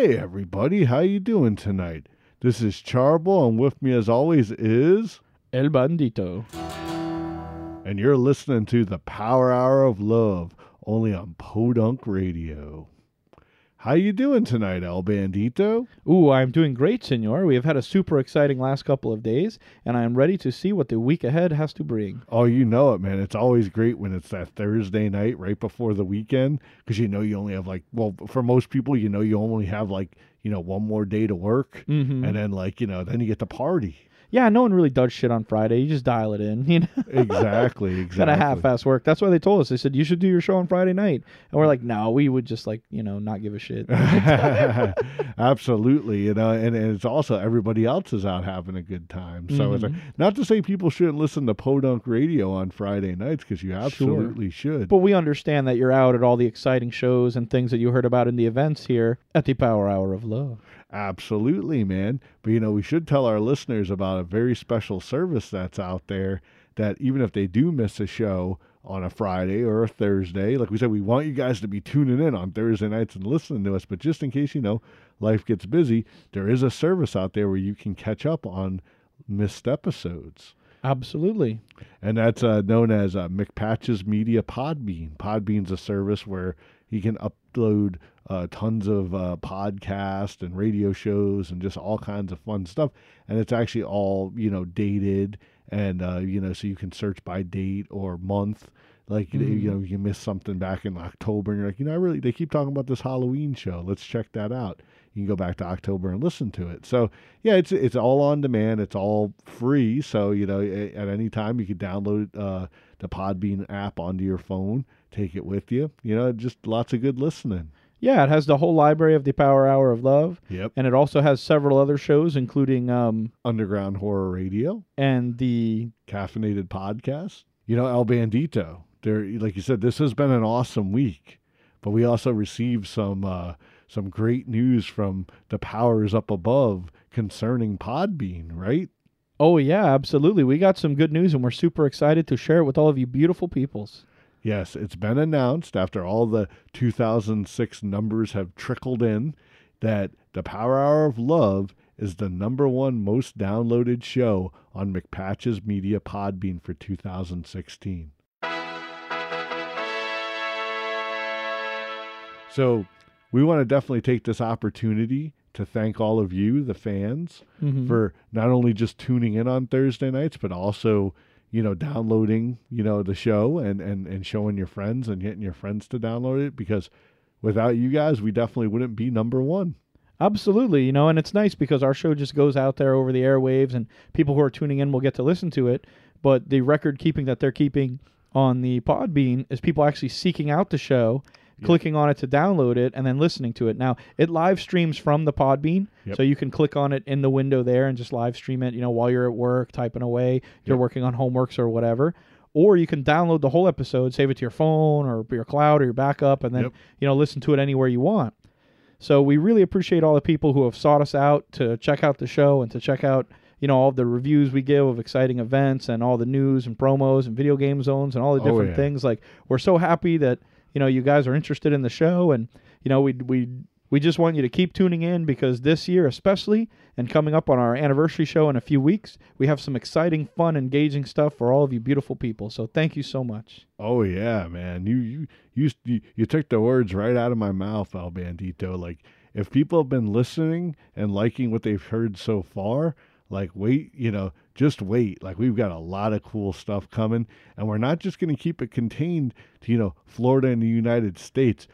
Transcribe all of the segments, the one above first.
Hey everybody, how you doing tonight? This is Charboil, and with me as always is, El Bandito. and you're listening to the Power Hour of Love, only on Podunk Radio. How you doing tonight, El Bandito? Ooh, I'm doing great, senor. We have had a super exciting last couple of days, and I am ready to see what the week ahead has to bring. Oh, you know it, man. It's always great when it's that Thursday night right before the weekend because you know you only have like, well, for most people, you know, you only have like, you know, one more day to work. Mm-hmm. And then, like, you know, then you get to party. Yeah, no one really does shit on Friday. You just dial it in, you know. Exactly. It's kind of half-ass work. That's why they told us. They said you should do your show on Friday night, and we're like, no, we would just like you know not give a shit. Absolutely, you know, and, and it's also everybody else is out having a good time. So it's like, Mhm. not to say people shouldn't listen to Podunk Radio on Friday nights because you absolutely should. But we understand that you're out at all the exciting shows and things that you heard about in the events here at the Power Hour of Love. Absolutely, man. But you know, we should tell our listeners about a very special service that's out there that even if they do miss a show on a Friday or a Thursday, like we said, we want you guys to be tuning in on Thursday nights and listening to us. But just in case you know life gets busy, there is a service out there where you can catch up on missed episodes. Absolutely. And that's uh, known as uh, McPatches Media Podbean. Podbean's a service where you can upload uh, tons of uh, podcasts and radio shows and just all kinds of fun stuff. And it's actually all you know dated, and uh, you know so you can search by date or month. Like you- you know, you miss something back in October, and you're like, you know, I really they keep talking about this Halloween show. Let's check that out. You can go back to October and listen to it. So yeah, it's it's all on demand. It's all free. So you know, at any time you can download uh, the Podbean app onto your phone, take it with you. You know, just lots of good listening. Yeah, it has the whole library of the Power Hour of Love, Yep. and it also has several other shows, including um Underground Horror Radio, and the caffeinated podcast. You know, El Bandito. There, like you said, this has been an awesome week, but we also received some uh, some great news from the powers up above concerning Podbean. Right? oh yeah, absolutely. We got some good news, and we're super excited to share it with all of you beautiful peoples. Yes, it's been announced after all the 2006 numbers have trickled in that the Power Hour of Love is the number one most downloaded show on McPatch's Media Podbean for 2016. So, we want to definitely take this opportunity to thank all of you, the fans, Mhm. for not only just tuning in on Thursday nights, but also, you know, downloading, you know, the show and, and, and showing your friends and getting your friends to download it because without you guys, we definitely wouldn't be number one. Absolutely, you know, and it's nice because our show just goes out there over the airwaves, and people who are tuning in will get to listen to it. But the record keeping that they're keeping on the Podbean is people actually seeking out the show, clicking on it to download it, and then listening to it. Now it live streams from the Podbean, Yep. so you can click on it in the window there and just live stream it. You know, while you're at work, typing away, you're Yep. working on homeworks or whatever. Or you can download the whole episode, save it to your phone or your cloud or your backup, and then Yep. you know listen to it anywhere you want. So we really appreciate all the people who have sought us out to check out the show and to check out, you know, all the reviews we give of exciting events and all the news and promos and video game zones and all the Oh, different yeah. things. Like we're so happy that, you know, you guys are interested in the show and, you know, we we we just want you to keep tuning in because this year especially and coming up on our anniversary show in a few weeks, we have some exciting, fun, engaging stuff for all of you beautiful people. So thank you so much. Oh yeah, man. You you you you, you took the words right out of my mouth, Al Bandito. Like if people have been listening and liking what they've heard so far, like wait, you know, just wait. Like we've got a lot of cool stuff coming and we're not just going to keep it contained to, you know, Florida and the United States.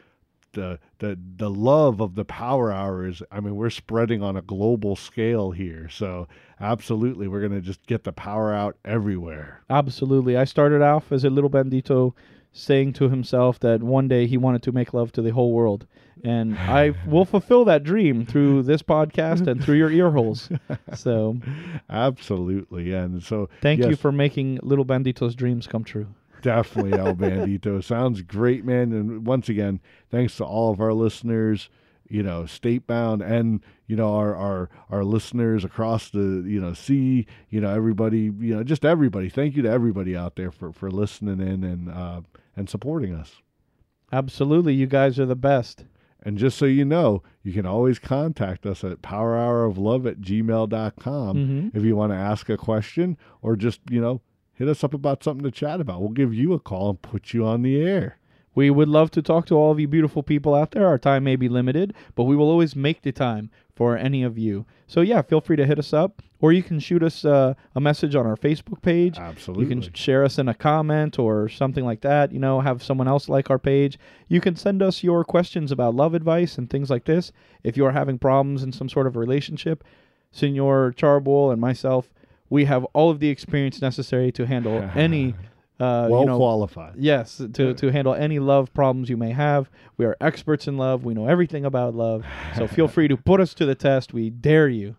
the the the love of the Power Hour is. I mean, we're spreading on a global scale here. So absolutely, we're gonna just get the power out everywhere. Absolutely. I started off as a little bandito saying to himself that one day he wanted to make love to the whole world. And I will fulfill that dream through this podcast and through your ear holes. So Absolutely, and so thank you for making little bandito's dreams come true. definitely El Bandito. Sounds great, man. And once again, thanks to all of our listeners, you know, state bound and, you know, our, our, our listeners across the, you know, sea, you know, everybody, you know, just everybody. Thank you to everybody out there for, for listening in and, uh, and supporting us. Absolutely. You guys are the best. And just so you know, you can always contact us at powerhouroflove at gmail.com Mhm. if you want to ask a question or just, you know, hit us up about something to chat about. We'll give you a call and put you on the air. We would love to talk to all of you beautiful people out there. Our time may be limited, but we will always make the time for any of you. So, yeah, feel free to hit us up, or you can shoot us uh, a message on our Facebook page. Absolutely. You can share us in a comment or something like that. You know, have someone else like our page. You can send us your questions about love advice and things like this. If you are having problems in some sort of relationship, Senor Charbol and myself, we have all of the experience necessary to handle any. Uh, well you know, qualified. Yes, to, to handle any love problems you may have. We are experts in love. We know everything about love. So feel free to put us to the test. We dare you.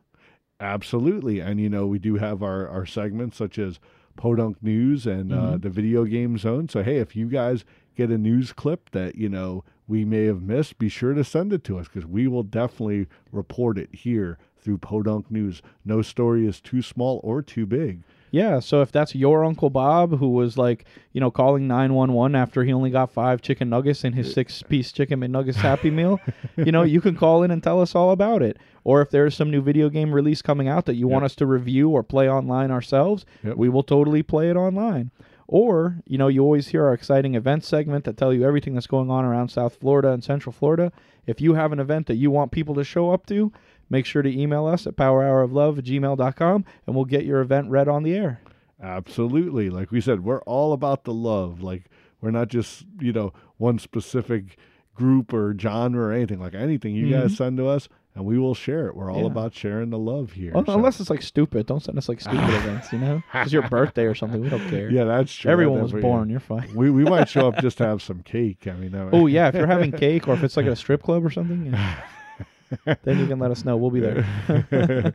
Absolutely. And, you know, we do have our, our segments such as Podunk News and uh, Mhm. the Video Game Zone. So, hey, if you guys get a news clip that, you know, we may have missed, be sure to send it to us because we will definitely report it here through Podunk News. No story is too small or too big. Yeah, so if that's your Uncle Bob who was like, you know, calling 911 after he only got five chicken nuggets in his uh, six uh. piece chicken McNuggets Happy Meal, you know, you can call in and tell us all about it. Or if there's some new video game release coming out that you want us to review or play online ourselves, Yep. we will totally play it online. Or, you know, you always hear our exciting event segment that tell you everything that's going on around South Florida and Central Florida. If you have an event that you want people to show up to, make sure to email us at powerhouroflove gmail.com and we'll get your event read on the air. Absolutely. Like we said, we're all about the love. Like we're not just, you know, one specific group or genre or anything. Like anything you guys mm-hmm. send to us and we will share it. We're all Yeah. about sharing the love here. Un- So- Unless it's like stupid. Don't send us like stupid events, you know? It's your birthday or something. We don't care. Yeah, that's true. Everyone was born. You're fine. We we might show up just to have some cake. I mean, Oh, yeah. If you're having cake or if it's like a strip club or something, yeah. Then you can let us know. We'll be there.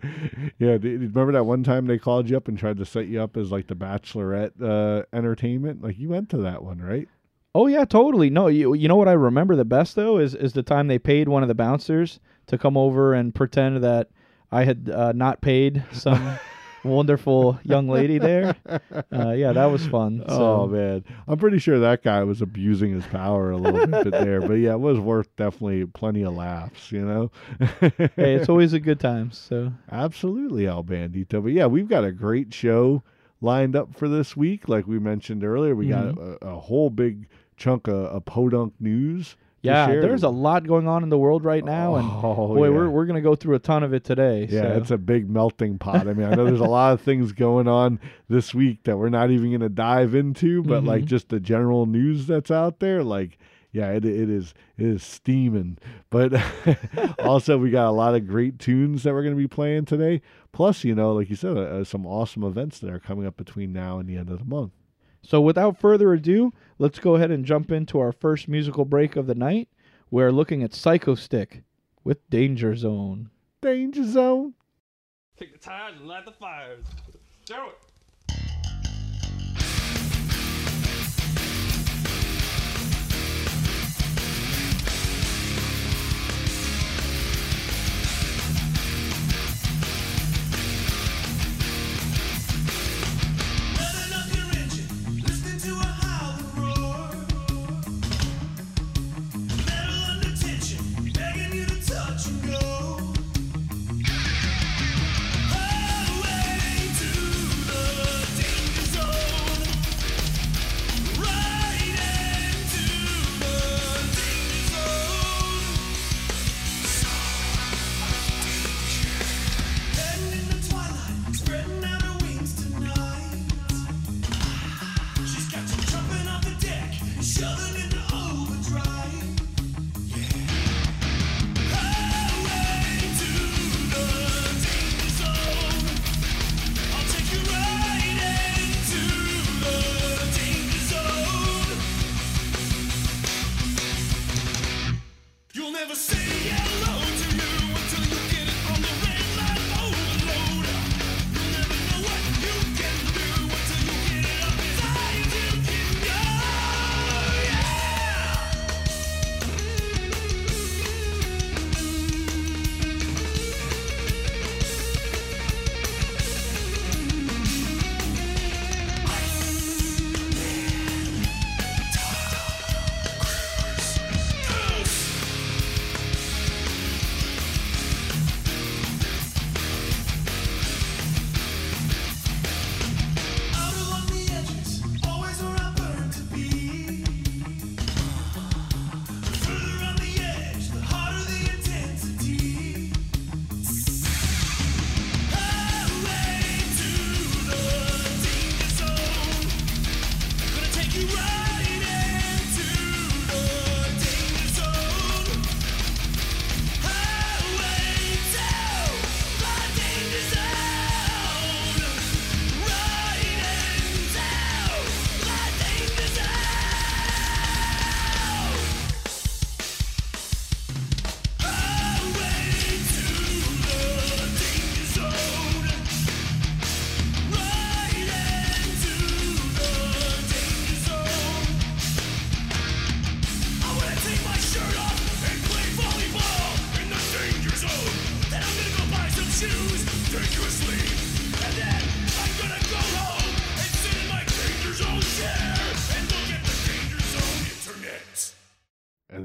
yeah, do you remember that one time they called you up and tried to set you up as like the bachelorette uh, entertainment? Like you went to that one, right? Oh yeah, totally. No, you you know what I remember the best though is is the time they paid one of the bouncers to come over and pretend that I had uh, not paid some wonderful young lady there. Uh, yeah, that was fun. So, Oh man, I'm pretty sure that guy was abusing his power a little bit there, but yeah, it was worth definitely plenty of laughs, you know. hey, it's always a good time. So Absolutely, Al Bandito. But yeah, we've got a great show lined up for this week. Like we mentioned earlier, we got a, a whole big chunk of, of podunk news. Yeah, there's a lot going on in the world right now, and Oh, boy, yeah. we're we're gonna go through a ton of it today. Yeah, so. it's a big melting pot. I mean, I know there's a lot of things going on this week that we're not even going to dive into, but like Mhm. just the general news that's out there, like yeah, it it is it is steaming. But also we got a lot of great tunes that we're going to be playing today. Plus, you know, like you said, uh, some awesome events that are coming up between now and the end of the month. So without further ado, let's go ahead and jump into our first musical break of the night. We're looking at Psychostick with Danger Zone. Danger zone. Kick the tires and light the fires. Do it. never seen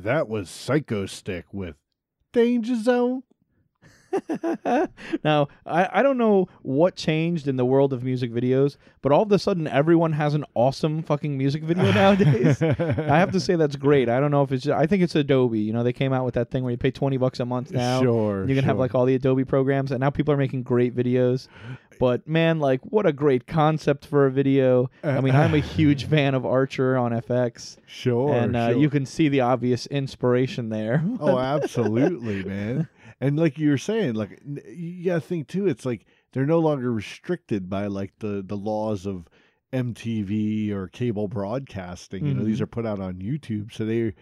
that was Psychostick with Danger Zone. now, I, I don't know what changed in the world of music videos, but all of a sudden everyone has an awesome fucking music video nowadays. I have to say that's great. I don't know if it's I think it's Adobe. You know, they came out with that thing where you pay 20 bucks a month now. Sure. You can have like all the Adobe programs and now people are making great videos. But man, like what a great concept for a video. I mean, I'm a huge fan of Archer on FX Sure. and uh, sure. you can see the obvious inspiration there. Oh, absolutely, man. And like you were saying, like you gotta think too. It's like they're no longer restricted by like the the laws of MTV or cable broadcasting. You know, these Mhm. are put out on YouTube, so they,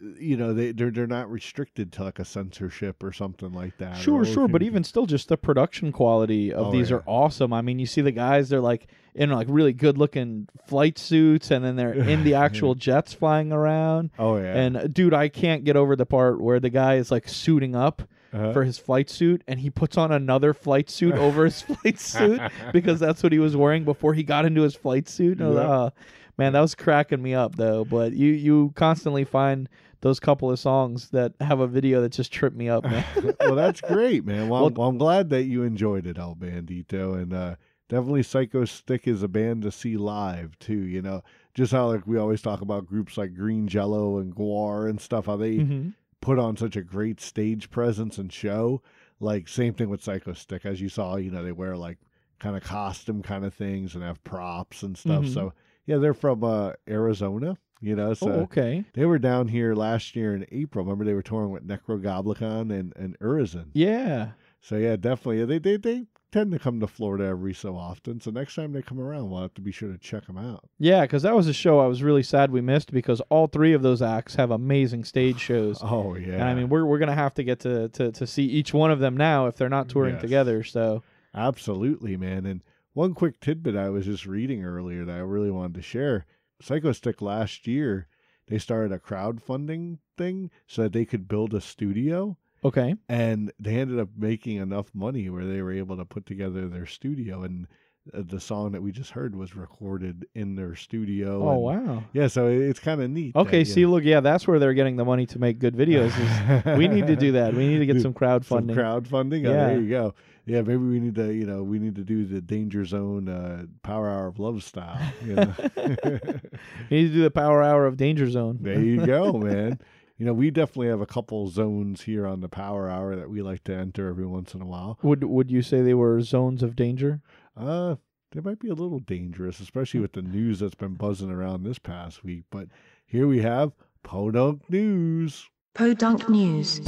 you know, they they're they're not restricted to like a censorship or something like that. Sure, sure, but even still, just the production quality of Oh, these yeah. are awesome. I mean, you see the guys; they're like in like really good-looking flight suits, and then they're in the actual jets flying around. oh yeah, And uh, dude, I can't get over the part where the guy is like suiting up Uh-huh. for his flight suit, and he puts on another flight suit over his flight suit because that's what he was wearing before he got into his flight suit. And I Yeah. "Oh, man, that was cracking me up though. But you you constantly find those couple of songs that have a video that just trip me up, man. well, that's great, man. Well, Well- I'm, well, I'm glad that you enjoyed it, El Bandito, and uh, definitely Psychostick is a band to see live too. You know, just how like we always talk about groups like Green Jello and Gwar and stuff, how they Mhm. put on such a great stage presence and show. Like same thing with Psychostick, as you saw. You know, they wear like kind of costume kind of things and have props and stuff. Mhm. So yeah, they're from uh, Arizona. You know, so oh, okay. they were down here last year in April. Remember, they were touring with Necrogoblikon and and Urizen. Yeah. So yeah, definitely. They they they tend to come to Florida every so often. So next time they come around, we'll have to be sure to check them out. Yeah, because that was a show I was really sad we missed because all three of those acts have amazing stage shows. Oh yeah. And I mean, we're, we're going to have to get to, to, to see each one of them now if they're not touring Yes. together. So, absolutely, man. And one quick tidbit I was just reading earlier that I really wanted to share. Psychostick last year, they started a crowdfunding thing so that they could build a studio. okay. and they ended up making enough money where they were able to put together their studio and uh, the song that we just heard was recorded in their studio Oh, and- wow. yeah so it's kind of neat Okay, you see, know, look, yeah, that's where they're getting the money to make good videos. We need to do that. We need to get some some crowdfunding. crowdfunding oh, Yeah. there you go yeah maybe we need to you know we need to do the danger zone uh power hour of love style you know? we need to do the power hour of Danger Zone. there you go man you know we definitely have a couple zones here on the power hour that we like to enter every once in a while Would Would you say they were zones of danger? Uh, they might be a little dangerous, especially with the news that's been buzzing around this past week. But here we have Podunk News. Podunk News.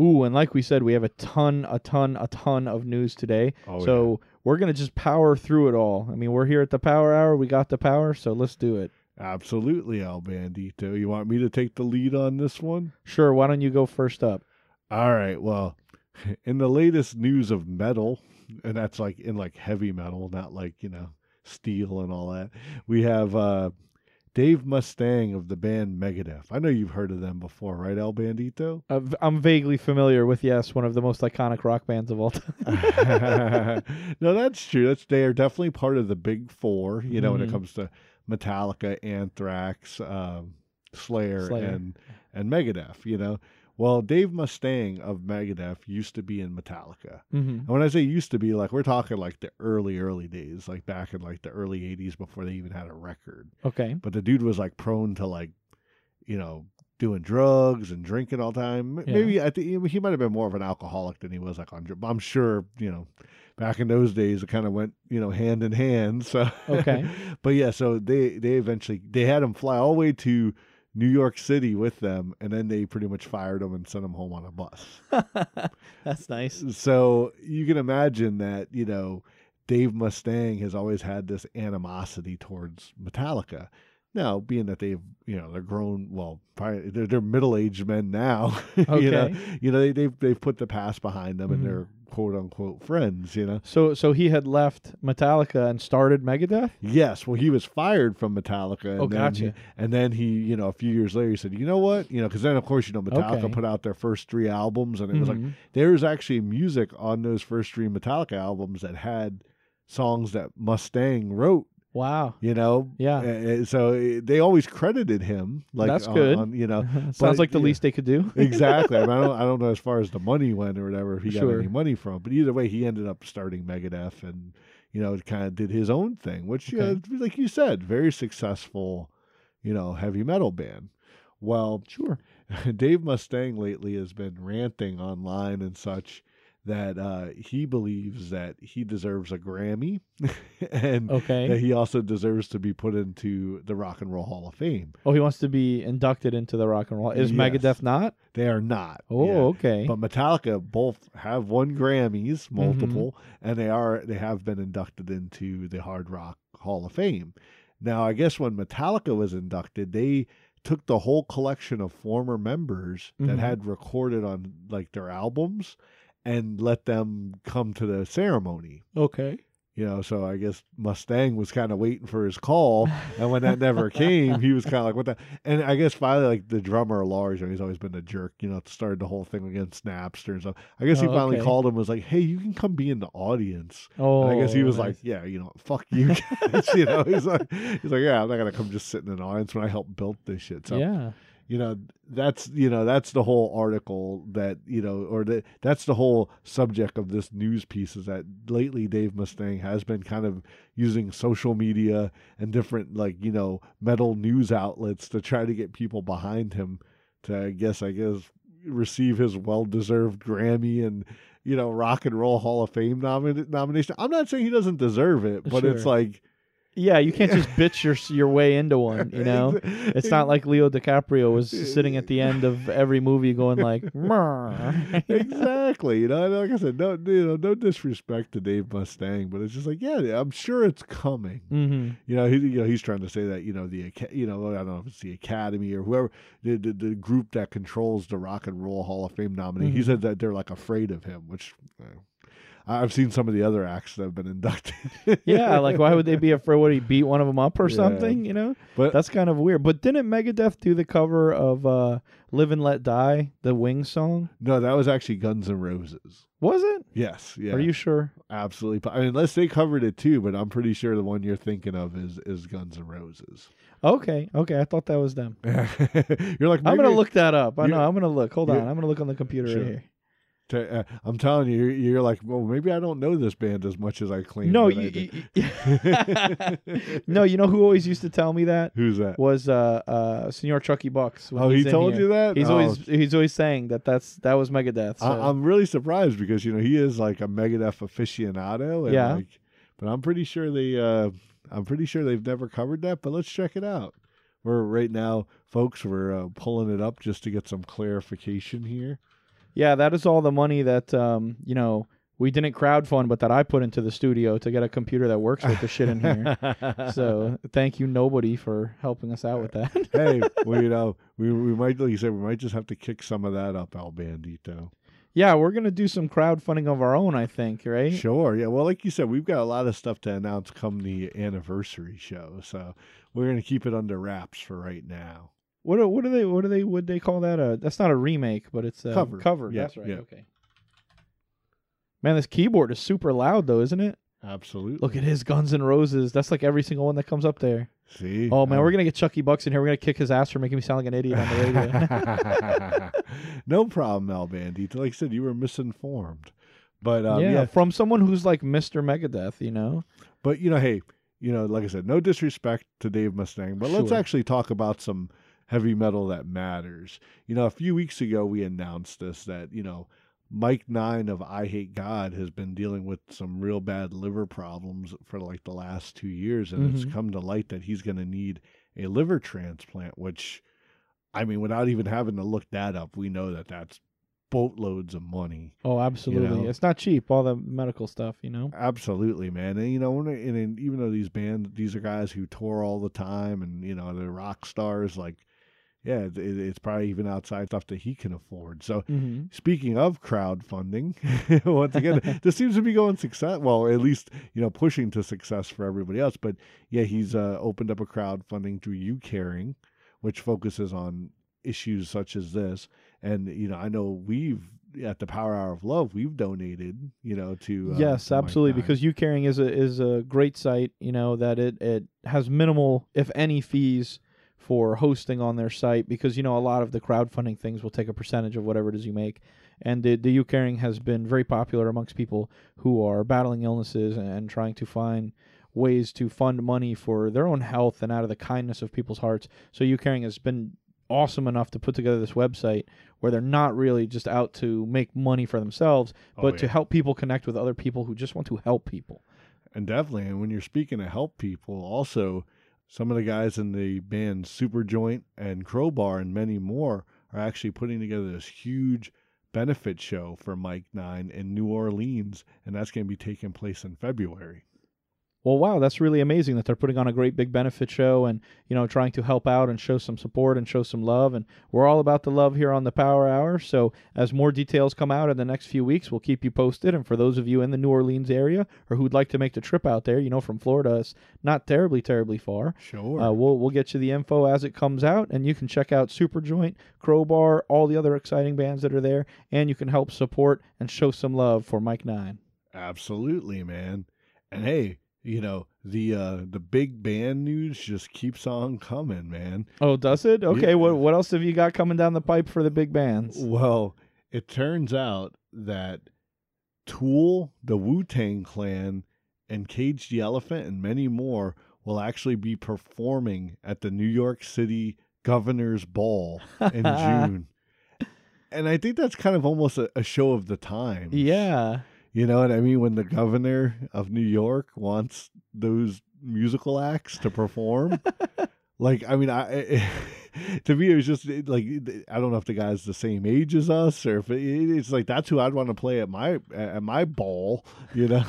Ooh, and like we said, we have a ton, a ton, a ton of news today. Oh, so we're gonna just power through it all. I mean, we're here at the Power Hour. We got the power, so let's do it. Absolutely, Al Bandito. You want me to take the lead on this one? Sure. Why don't you go first up? All right. Well, in the latest news of metal, and that's like in like heavy metal, not like, you know, steel and all that, we have uh Dave Mustaine of the band Megadeth. I know you've heard of them before, right, Al Bandito? Uh, I'm vaguely familiar with yes, one of the most iconic rock bands of all time. no, that's true. That's they are definitely part of the big four. You know, when it Mhm. comes to Metallica, Anthrax, um, Slayer, Slayer. and and Megadeth. You know, well, Dave Mustaine of Megadeth used to be in Metallica. hmm And when I say used to be, like we're talking like the early, early days, like back in like the early '80s before they even had a record. Okay. But the dude was like prone to like, you know, doing drugs and drinking all the time. Yeah. Maybe I think he might have been more of an alcoholic than he was like on. I'm sure you know, back in those days it kind of went you know hand in hand. So Okay. but yeah, so they they eventually they had him fly all the way to New York City with them, and then they pretty much fired him and sent him home on a bus. That's nice. So you can imagine that, you know, Dave Mustaine has always had this animosity towards Metallica. Now, being that they've, you know, they're grown, well, probably they're, they're middle-aged men now. you know, Okay. you know, they, they've they've put the past behind them, Mhm. and they're quote unquote friends. You know. So so he had left Metallica and started Megadeth. Yes, well, he was fired from Metallica. And Oh, then gotcha. He, and then he, you know, a few years later, he said, "You know what? You know, because then of course, you know, Metallica Okay. put out their first three albums, and it was like Mhm. there's actually music on those first three Metallica albums that had songs that Mustaine wrote Wow. You know, Yeah. Uh, so uh, they always credited him. Like That's on- good. on, you know, Sounds but, like the yeah. least they could do. exactly. I, mean, I don't. I don't know as far as the money went or whatever. If he got any money from, but either way, he ended up starting Megadeth and you know kind of did his own thing, which Okay. know, like you said, very successful. You know, heavy metal band. Well, Sure. Dave Mustaine lately has been ranting online and such that uh, he believes that he deserves a Grammy and Okay. that he also deserves to be put into the Rock and Roll Hall of Fame. Oh, he wants to be inducted into the rock and roll. Is Yes. Megadeth not? They are not. Oh, okay. But Metallica both have won Grammys, Mm-hmm. multiple, and they are they have been inducted into the Hard Rock Hall of Fame. Now, I guess when Metallica was inducted, they took the whole collection of former members that Mhm. had recorded on like their albums and let them come to the ceremony. okay. You know, so I guess Mustaine was kind of waiting for his call, and when that never came, he was kind of like, "What the?" And I guess finally, like the drummer Lars, you know, he's always been a jerk. You know, started the whole thing against Napster and stuff. I guess he Oh, finally okay. called him, and was like, "Hey, you can come be in the audience." Oh, And I guess he oh, was nice. like, "Yeah, you know, fuck you guys." you know, he's like, he's like, "Yeah, I'm not gonna come just sit in an audience when I helped build this shit." So yeah. You know that's you know that's the whole article that you know or the, that's the whole subject of this news piece is that lately dave mustaine has been kind of using social media and different like you know metal news outlets to try to get people behind him to i guess i guess receive his well-deserved grammy and you know rock and roll hall of fame nomin- nomination. I'm not saying he doesn't deserve it uh, but it's like Yeah, you can't just bitch your your way into one. You know, it's not like Leo DiCaprio was sitting at the end of every movie going like, exactly. You know, and like I said, no, you know, no disrespect to Dave Mustaine, but it's just like, yeah, I'm sure it's coming. Mhm. You know, he, you know, he's trying to say that you know the, you know, I don't know if it's the Academy or whoever the the, the group that controls the Rock and Roll Hall of Fame nominee. He Mhm. said that they're like afraid of him, which. Uh, I've seen some of the other acts that have been inducted. Yeah, like why would they be afraid? Would he beat one of them up or Yeah. something? You know, But that's kind of weird. But didn't Megadeth do the cover of uh, "Live and Let Die," the Wings song? no, that was actually Guns N' Roses. Was it? Yes, yeah, Are you sure? absolutely? I mean, unless they covered it too, but I'm pretty sure the one you're thinking of is is Guns N' Roses. Okay, okay. I thought that was them. You're like I'm gonna look that up. I know. I'm gonna look. Hold on. I'm gonna look on the computer Sure. right here. To- uh, I'm telling you, you're, like, well, maybe I don't know this band as much as I claim. No, I you, do." you- you- no. You know who always used to tell me that Who's that? was uh uh Senor Chucky Bucks. Oh, he told here. you that? He's Oh. always he's always saying that that's that was Megadeth. So. I, I'm really surprised because you know he is like a Megadeth aficionado. And Yeah. Like, but I'm pretty sure they. Uh, I'm pretty sure they've never covered that. But let's check it out. We're right now, folks. We're uh, pulling it up just to get some clarification here. Yeah, that is all the money that um, you know, we didn't crowdfund, but that I put into the studio to get a computer that works with the shit in here. So thank you, nobody, for helping us out with that. hey, well, you know, we we might, like you said, we might just have to kick some of that up, Al Bandito. yeah, we're gonna do some crowdfunding of our own, I think, right? Sure. Yeah. Well, like you said, we've got a lot of stuff to announce come the anniversary show, so we're gonna keep it under wraps for right now. What are, what do they what do they would they call that? A that's not a remake, but it's a Cover. Cover. Yeah, that's right. yeah. Okay. Man, this keyboard is super loud though, isn't it? Absolutely. Look at his Guns and Roses. That's like every single one that comes up there. See. Oh man, Um, we're gonna get Chucky Bucks in here. We're gonna kick his ass for making me sound like an idiot on the radio. no problem, Al Bandito. Like I said, you were misinformed, but um, yeah, yeah. from someone who's like Mr. Megadeth, you know. But you know, hey, you know, like I said, no disrespect to Dave Mustaine, but let's actually talk about some heavy metal that matters. You know, a few weeks ago we announced this that, you know, Mike Nine of Eyehategod has been dealing with some real bad liver problems for like the last two years, and it's Mhm. come to light that he's going to need a liver transplant. Which, I mean, without even having to look that up, we know that that's boatloads of money. Oh, absolutely. know? It's not cheap. All the medical stuff, you know. Absolutely, man. And you know, and, and even though these bands, these are guys who tour all the time, and you know, they're rock stars. Like, yeah, it, it's probably even outside stuff that he can afford. So, Mm-hmm. speaking of crowdfunding, once again, this seems to be going success. Well, at least you know, pushing to success for everybody else. But yeah, he's uh, opened up a crowdfunding through YouCaring, which focuses on issues such as this. And you know, I know we've at the Power Hour of Love, we've donated, you know, to uh, yes, to absolutely. Because YouCaring is a is a great site. You know that it it has minimal, if any, fees for hosting on their site. Because you know a lot of the crowdfunding things will take a percentage of whatever it is you make. And the the YouCaring has been very popular amongst people who are battling illnesses and, and trying to find ways to fund money for their own health and out of the kindness of people's hearts. So YouCaring has been awesome enough to put together this website where they're not really just out to make money for themselves, Oh, but to help people connect with other people who just want to help people. And definitely, and when you're speaking to help people, also some of the guys in the band Superjoint and Crowbar and many more are actually putting together this huge benefit show for Mike Nine in New Orleans, and that's going to be taking place in February. Well, wow, that's really amazing that they're putting on a great big benefit show and, you know, trying to help out and show some support and show some love. And we're all about the love here on the Power Hour. So as more details come out in the next few weeks, we'll keep you posted. And for those of you in the New Orleans area or who'd like to make the trip out there, you know, from Florida, it's not terribly, terribly far. Sure. Uh, we'll we'll get you the info as it comes out, and you can check out Superjoint, Crowbar, all the other exciting bands that are there, and you can help support and show some love for Mike Nine. Absolutely, man. And hey, you know the uh the big band news just keeps on coming, man. Oh, does it? Okay. Yeah. What what else have you got coming down the pipe for the big bands? Well, it turns out that Tool, the Wu Tang Clan, and Cage the Elephant, and many more will actually be performing at the New York City Governor's Ball in June. And I think that's kind of almost a, a show of the time. Yeah. You know what I mean? When the governor of New York wants those musical acts to perform. like, I mean, I to me it was just like I don't know if the guy's the same age as us or if it, it's like that's who I'd want to play at my at my ball. You know?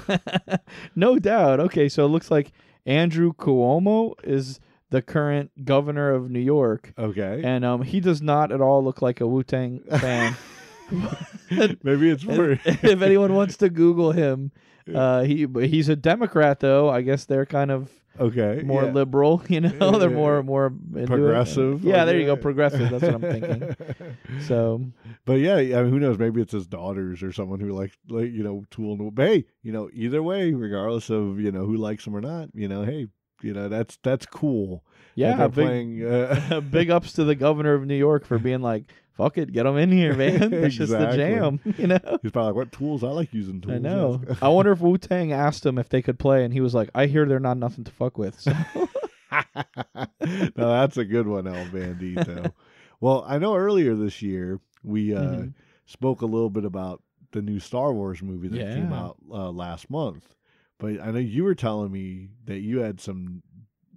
no doubt. Okay, so it looks like Andrew Cuomo is the current governor of New York, Okay. and um, he does not at all look like a Wu Tang fan. Maybe it's for if anyone wants to Google him, uh, he he's a Democrat though. I guess they're kind of okay more yeah. liberal. You know, they're Yeah. more more progressive. Yeah, like, there you go, progressive. That's what I'm thinking. So But yeah, I mean, who knows? Maybe it's his daughters or someone who like, like you know, Tool. and- But hey, you know, either way, regardless of you know who likes him or not, you know, hey, you know, that's that's cool. yeah, big, playing. Uh, big ups to the governor of New York for being like, "Fuck it, get them in here, man. That's just the jam." You know. he's probably like, "What tools? I like using tools." I know. I wonder if Wu Tang asked him if they could play, and he was like, "I hear they're not nothing to fuck with." So. no, that's a good one, El Bandito. well, I know earlier this year we uh, Mhm. spoke a little bit about the new Star Wars movie that came out uh, last month, but I know you were telling me that you had some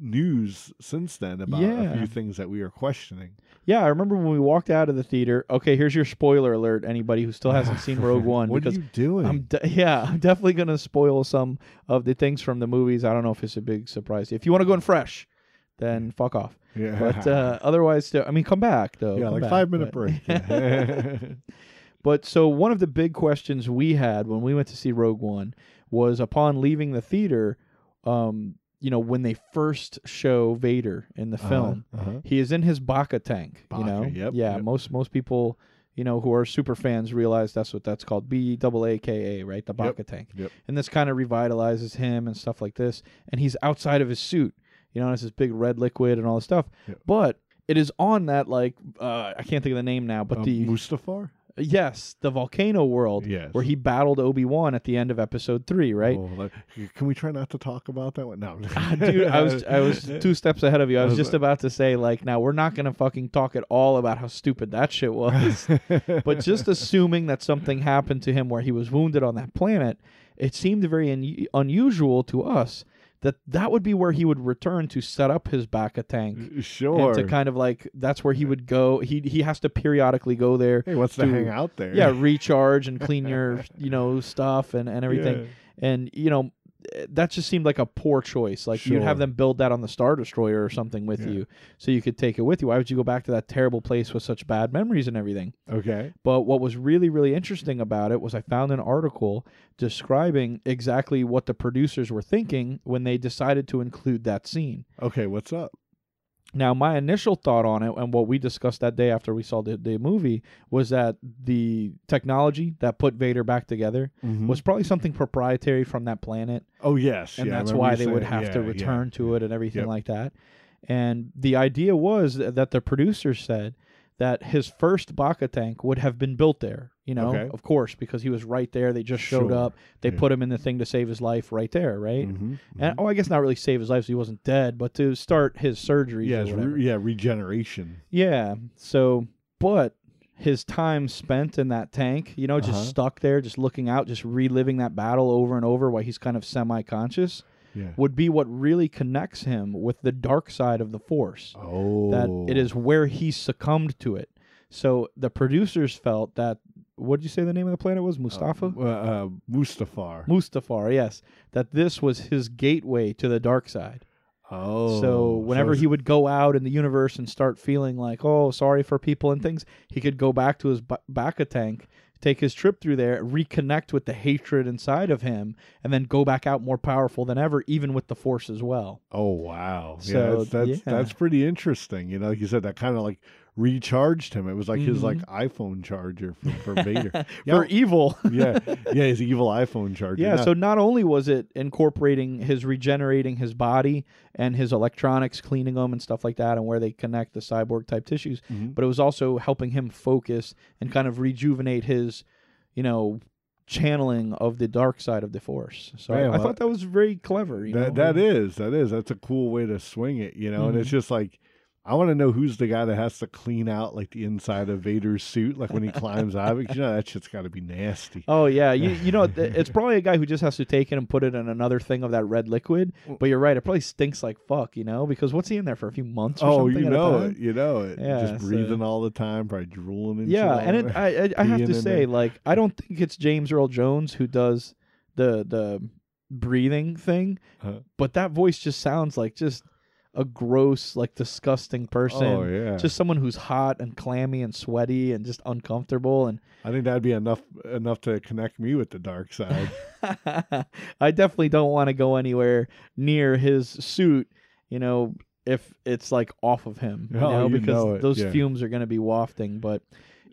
news since then about a few things that we are questioning. Yeah, I remember when we walked out of the theater. Okay, here's your spoiler alert. Anybody who still hasn't seen Rogue One, what are because you doing? I'm de- yeah, I'm definitely gonna spoil some of the things from the movies. I don't know if it's a big surprise. If you want to go in fresh, then fuck off. yeah, But uh, otherwise, I mean, come back though. yeah, come like back, five minute but- break. Yeah. But so one of the big questions we had when we went to see Rogue One was upon leaving the theater, um, you know, when they first show Vader in the film, Uh-huh, uh-huh. he is in his Baka tank. you know, yep, yeah. yep. Most most people, you know, who are super fans realize that's what that's called. B double A K A, right? The Yep, Baka tank. yep. And this kind of revitalizes him and stuff like this. And he's outside of his suit. You know, it's this big red liquid and all this stuff. Yep. But it is on that like uh, I can't think of the name now, but Um, the Mustafar. Yes, the volcano world Yes. where he battled Obi Wan at the end of episode three, right? Oh, like, can we try not to talk about that one? No, Ah, Dude, I was I was two steps ahead of you. I was just about to say like, now we're not gonna fucking talk at all about how stupid that shit was, but just assuming that something happened to him where he was wounded on that planet, it seemed very un- unusual to us that that would be where he would return to set up his Bacca tank. sure. And to kind of like that's where he would go. He he has to periodically go there. hey, wants to hang out there? Yeah, recharge and clean your you know stuff and, and everything. Yeah. and you know that just seemed like a poor choice like you'd have them build that on the star destroyer or something with Yeah. you so you could take it with you why would you go back to that terrible place with such bad memories and everything Okay. but what was really really interesting about it was i found an article describing exactly what the producers were thinking when they decided to include that scene Okay. What's up? Now, my initial thought on it, and what we discussed that day after we saw the, the movie, was that the technology that put Vader back together Mhm. was probably something proprietary from that planet, oh yes, and yeah, that's why they would have yeah, to yeah, return to it and everything Yep. like that. And the idea was that the producers said that his first Baka tank would have been built there. You know, Okay. of course, because he was right there. They just showed Sure. up. They Yeah. put him in the thing to save his life right there, right? Mhm, And oh, I guess not really save his life, so he wasn't dead, but to start his surgeries. yeah, or it's whatever. re- yeah, regeneration. Yeah. So, but his time spent in that tank, you know, just Uh-huh. stuck there, just looking out, just reliving that battle over and over while he's kind of semi conscious, Yeah. would be what really connects him with the dark side of the Force. Oh, That it is where he succumbed to it. So the producers felt that, what did you say the name of the planet was? Mustafa? Uh, uh, Mustafar. Mustafar, yes. That this was his gateway to the dark side. oh, so whenever it's- he would go out in the universe and start feeling like, oh, sorry for people and things, he could go back to his ba- Bacca tank, take his trip through there, reconnect with the hatred inside of him, and then go back out more powerful than ever, even with the Force as well. Oh wow! So, yeah, that's that's, yeah. that's pretty interesting. You know, like you said, that kind of like recharged him. It was like his like Mhm. iPhone charger for, for Vader. For evil. yeah, yeah, his evil iPhone charger. Yeah, Now- so not only was it incorporating his regenerating his body and his electronics, cleaning them and stuff like that, and where they connect the cyborg type tissues, Mhm. but it was also helping him focus and kind of rejuvenate his, you know, channeling of the dark side of the force. So I- I, thought that was very clever. You that know? that is that is that's a cool way to swing it. You know, and Mm-hmm. it's just like. I want to know who's the guy that has to clean out like the inside of Vader's suit, like when he climbs out of it. 'cause You know that shit's got to be nasty. Oh yeah, you you know it's probably a guy who just has to take it and put it in another thing of that red liquid. But you're right, it probably stinks like fuck, you know, because what's he in there for a few months? Or Oh, you know it. You know it. Yeah, Just so- breathing all the time, probably drooling and Yeah, and it, I I, I have to say, like, I don't think it's James Earl Jones who does the the breathing thing, Uh-huh. but that voice just sounds like just a gross, like disgusting person. Oh yeah. Just someone who's hot and clammy and sweaty and just uncomfortable and I think that'd be enough enough to connect me with the dark side. I definitely don't want to go anywhere near his suit, you know, if it's like off of him, you Oh, know, you because know it, those yeah. fumes are going to be wafting. But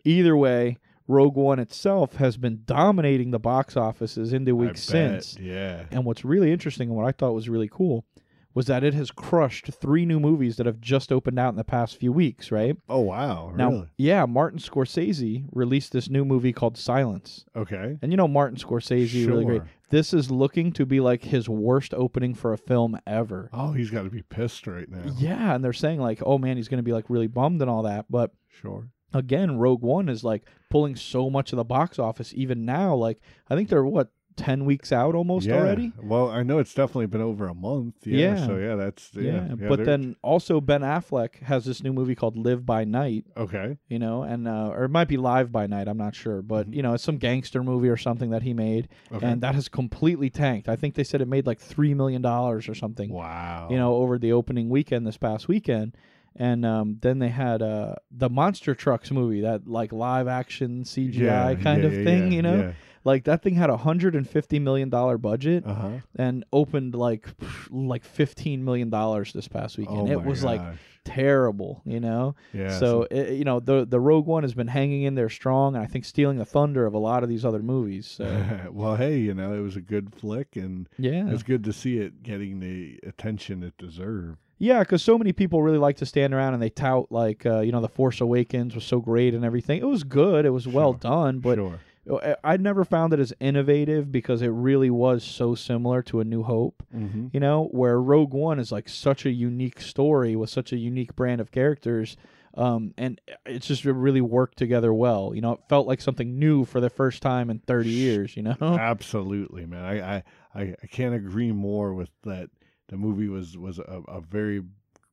either way, Rogue One itself has been dominating the box offices in the I weeks bet, since. Yeah. And what's really interesting and what I thought was really cool was that it has crushed three new movies that have just opened out in the past few weeks, right? Oh wow. Now, Really? yeah, Martin Scorsese released this new movie called Silence. Okay. And you know Martin Scorsese, really great. This is looking to be like his worst opening for a film ever. Oh, he's got to be pissed right now. Yeah, and they're saying like, oh man, he's going to be like really bummed and all that. But Sure. again, Rogue One is like pulling so much of the box office even now. Like I think they're what ten weeks out almost yeah. already. Well, I know it's definitely been over a month. Yeah. Yeah. So yeah, that's yeah. yeah, but then also Ben Affleck has this new movie called Live by Night. okay. You know, and uh, or it might be Live by Night. I'm not sure, but Mhm. you know, it's some gangster movie or something that he made, Okay. and that has completely tanked. I think they said it made like three million dollars or something. wow. you know, over the opening weekend this past weekend. And um, then they had uh, the Monster Trucks movie, that like live action CGI Yeah, kind yeah, of yeah, thing, you know? Like that thing had a hundred and fifty million dollar budget Uh huh. and opened like like fifteen million dollars this past weekend. Oh it was like terrible, you know. yeah. so it, you know the the Rogue One has been hanging in there strong, and I think stealing the thunder of a lot of these other movies. So well, hey, you know, it was a good flick, and yeah, it's good to see it getting the attention it deserved. Yeah, because so many people really like to stand around and they tout like, uh, you know, the Force Awakens was so great and everything. It was good. It was well done, but sure. I- I never found it as innovative because it really was so similar to A New Hope. Mm-hmm. You know, where Rogue One is like such a unique story with such a unique brand of characters. Um, and it's just really worked together well. You know, it felt like something new for the first time in 30 years, you know? Absolutely, man. I, I, I, I can't agree more with that. The movie was was a, a very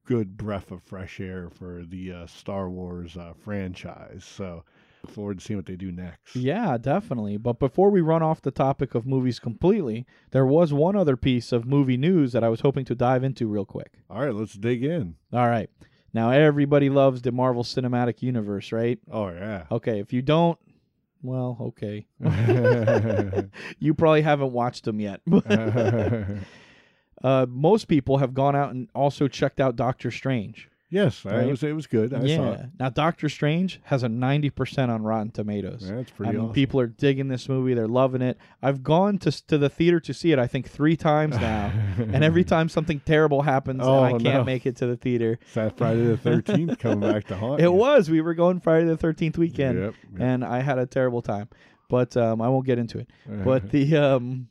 good breath of fresh air for the uh, Star Wars uh, franchise. So, look forward to seeing what they do next. Yeah, definitely. But before we run off the topic of movies completely, there was one other piece of movie news that I was hoping to dive into real quick. All right, let's dig in. All right. Now, everybody loves the Marvel Cinematic Universe, right? Oh yeah. Okay, if you don't, well, okay. you probably haven't watched them yet. uh, most people have gone out and also checked out Doctor Strange. Yes, I, Right? it was it was good. I yeah. saw it. Now Doctor Strange has a ninety percent on Rotten Tomatoes. Yeah, That's I pretty mean, awesome. people are digging this movie. They're loving it. I've gone to to the theater to see it. I think three times now, and every time something terrible happens Oh, and I can't no. make it to the theater. It's that Friday the Thirteenth coming back to haunt It you. was. We were going Friday the Thirteenth weekend, Yep, yep. and I had a terrible time. But um, I won't get into it. But the um,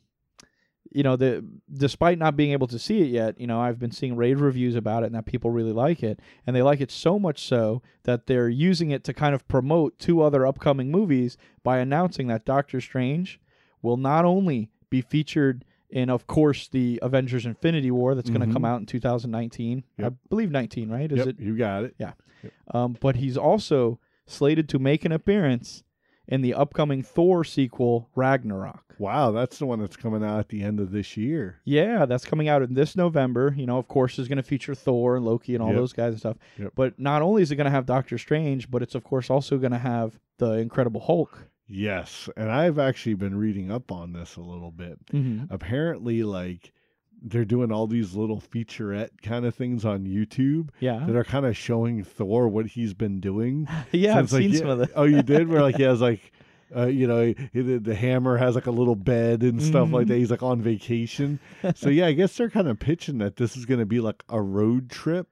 you know, the despite not being able to see it yet, you know, I've been seeing rave reviews about it, and that people really like it, and they like it so much so that they're using it to kind of promote two other upcoming movies by announcing that Doctor Strange will not only be featured in, of course, the Avengers: Infinity War that's going to come out in 2019. I believe 19, right? Is yep, it? you got it. Yeah. Um, but he's also slated to make an appearance in the upcoming Thor sequel, Ragnarok. Wow, that's the one that's coming out at the end of this year. Yeah, that's coming out in this November. You know, of course, is going to feature Thor and Loki and all Yep. those guys and stuff. Yep. But not only is it going to have Doctor Strange, but it's of course also going to have the Incredible Hulk. Yes, and I've actually been reading up on this a little bit. Mm-hmm. Apparently, like they're doing all these little featurette kind of things on YouTube Yeah, that are kind of showing Thor what he's been doing. yeah, So I've like, seen yeah- some of that. Oh, you did? Where like he has like, uh, you know, he, he- the, the hammer has like a little bed and stuff like Mhm. that. He's like on vacation. so yeah, I guess they're kind of pitching that this is going to be like a road trip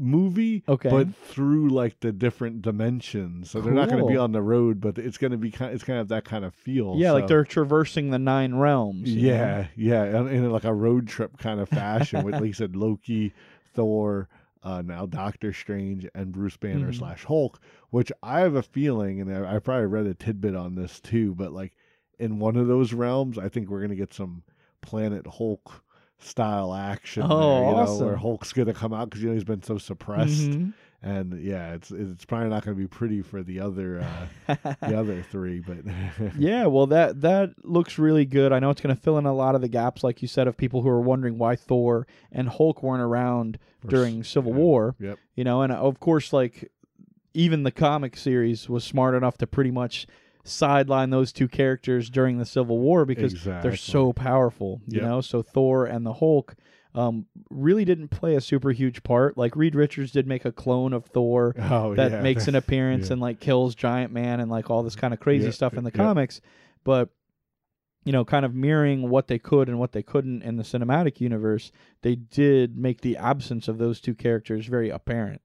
movie, Okay. but through like the different dimensions. So they're not going to be on the road, but it's going to be kind. It's kind of that kind of feel. yeah, like they're traversing the nine realms. you know? Yeah, yeah, in, in like a road trip kind of fashion with, like you said, Loki, Thor, uh, now Doctor Strange, and Bruce Banner Mhm. slash Hulk. Which I have a feeling, and I, I probably read a tidbit on this too, but like in one of those realms, I think we're gonna get some Planet Hulk style action. Oh, there, you know, where Hulk's gonna come out because you know he's been so suppressed, Mhm. and yeah, it's it's probably not gonna be pretty for the other uh, the other three, but yeah, well that that looks really good. I know it's going to fill in a lot of the gaps, like you said, of people who are wondering why Thor and Hulk weren't around during Civil yeah. War. Yep. You know, and of course, like even the comic series was smart enough to pretty much sideline those two characters during the Civil War because Exactly. they're so powerful. You Yep. know, so Thor and the Hulk. Um, really didn't play a super huge part. Like Reed Richards did make a clone of Thor, oh, that yeah. makes an appearance Yeah. and like kills Giant Man and like all this kind of crazy stuff in the comics, but you know, kind of mirroring what they could and what they couldn't in the cinematic universe, they did make the absence of those two characters very apparent.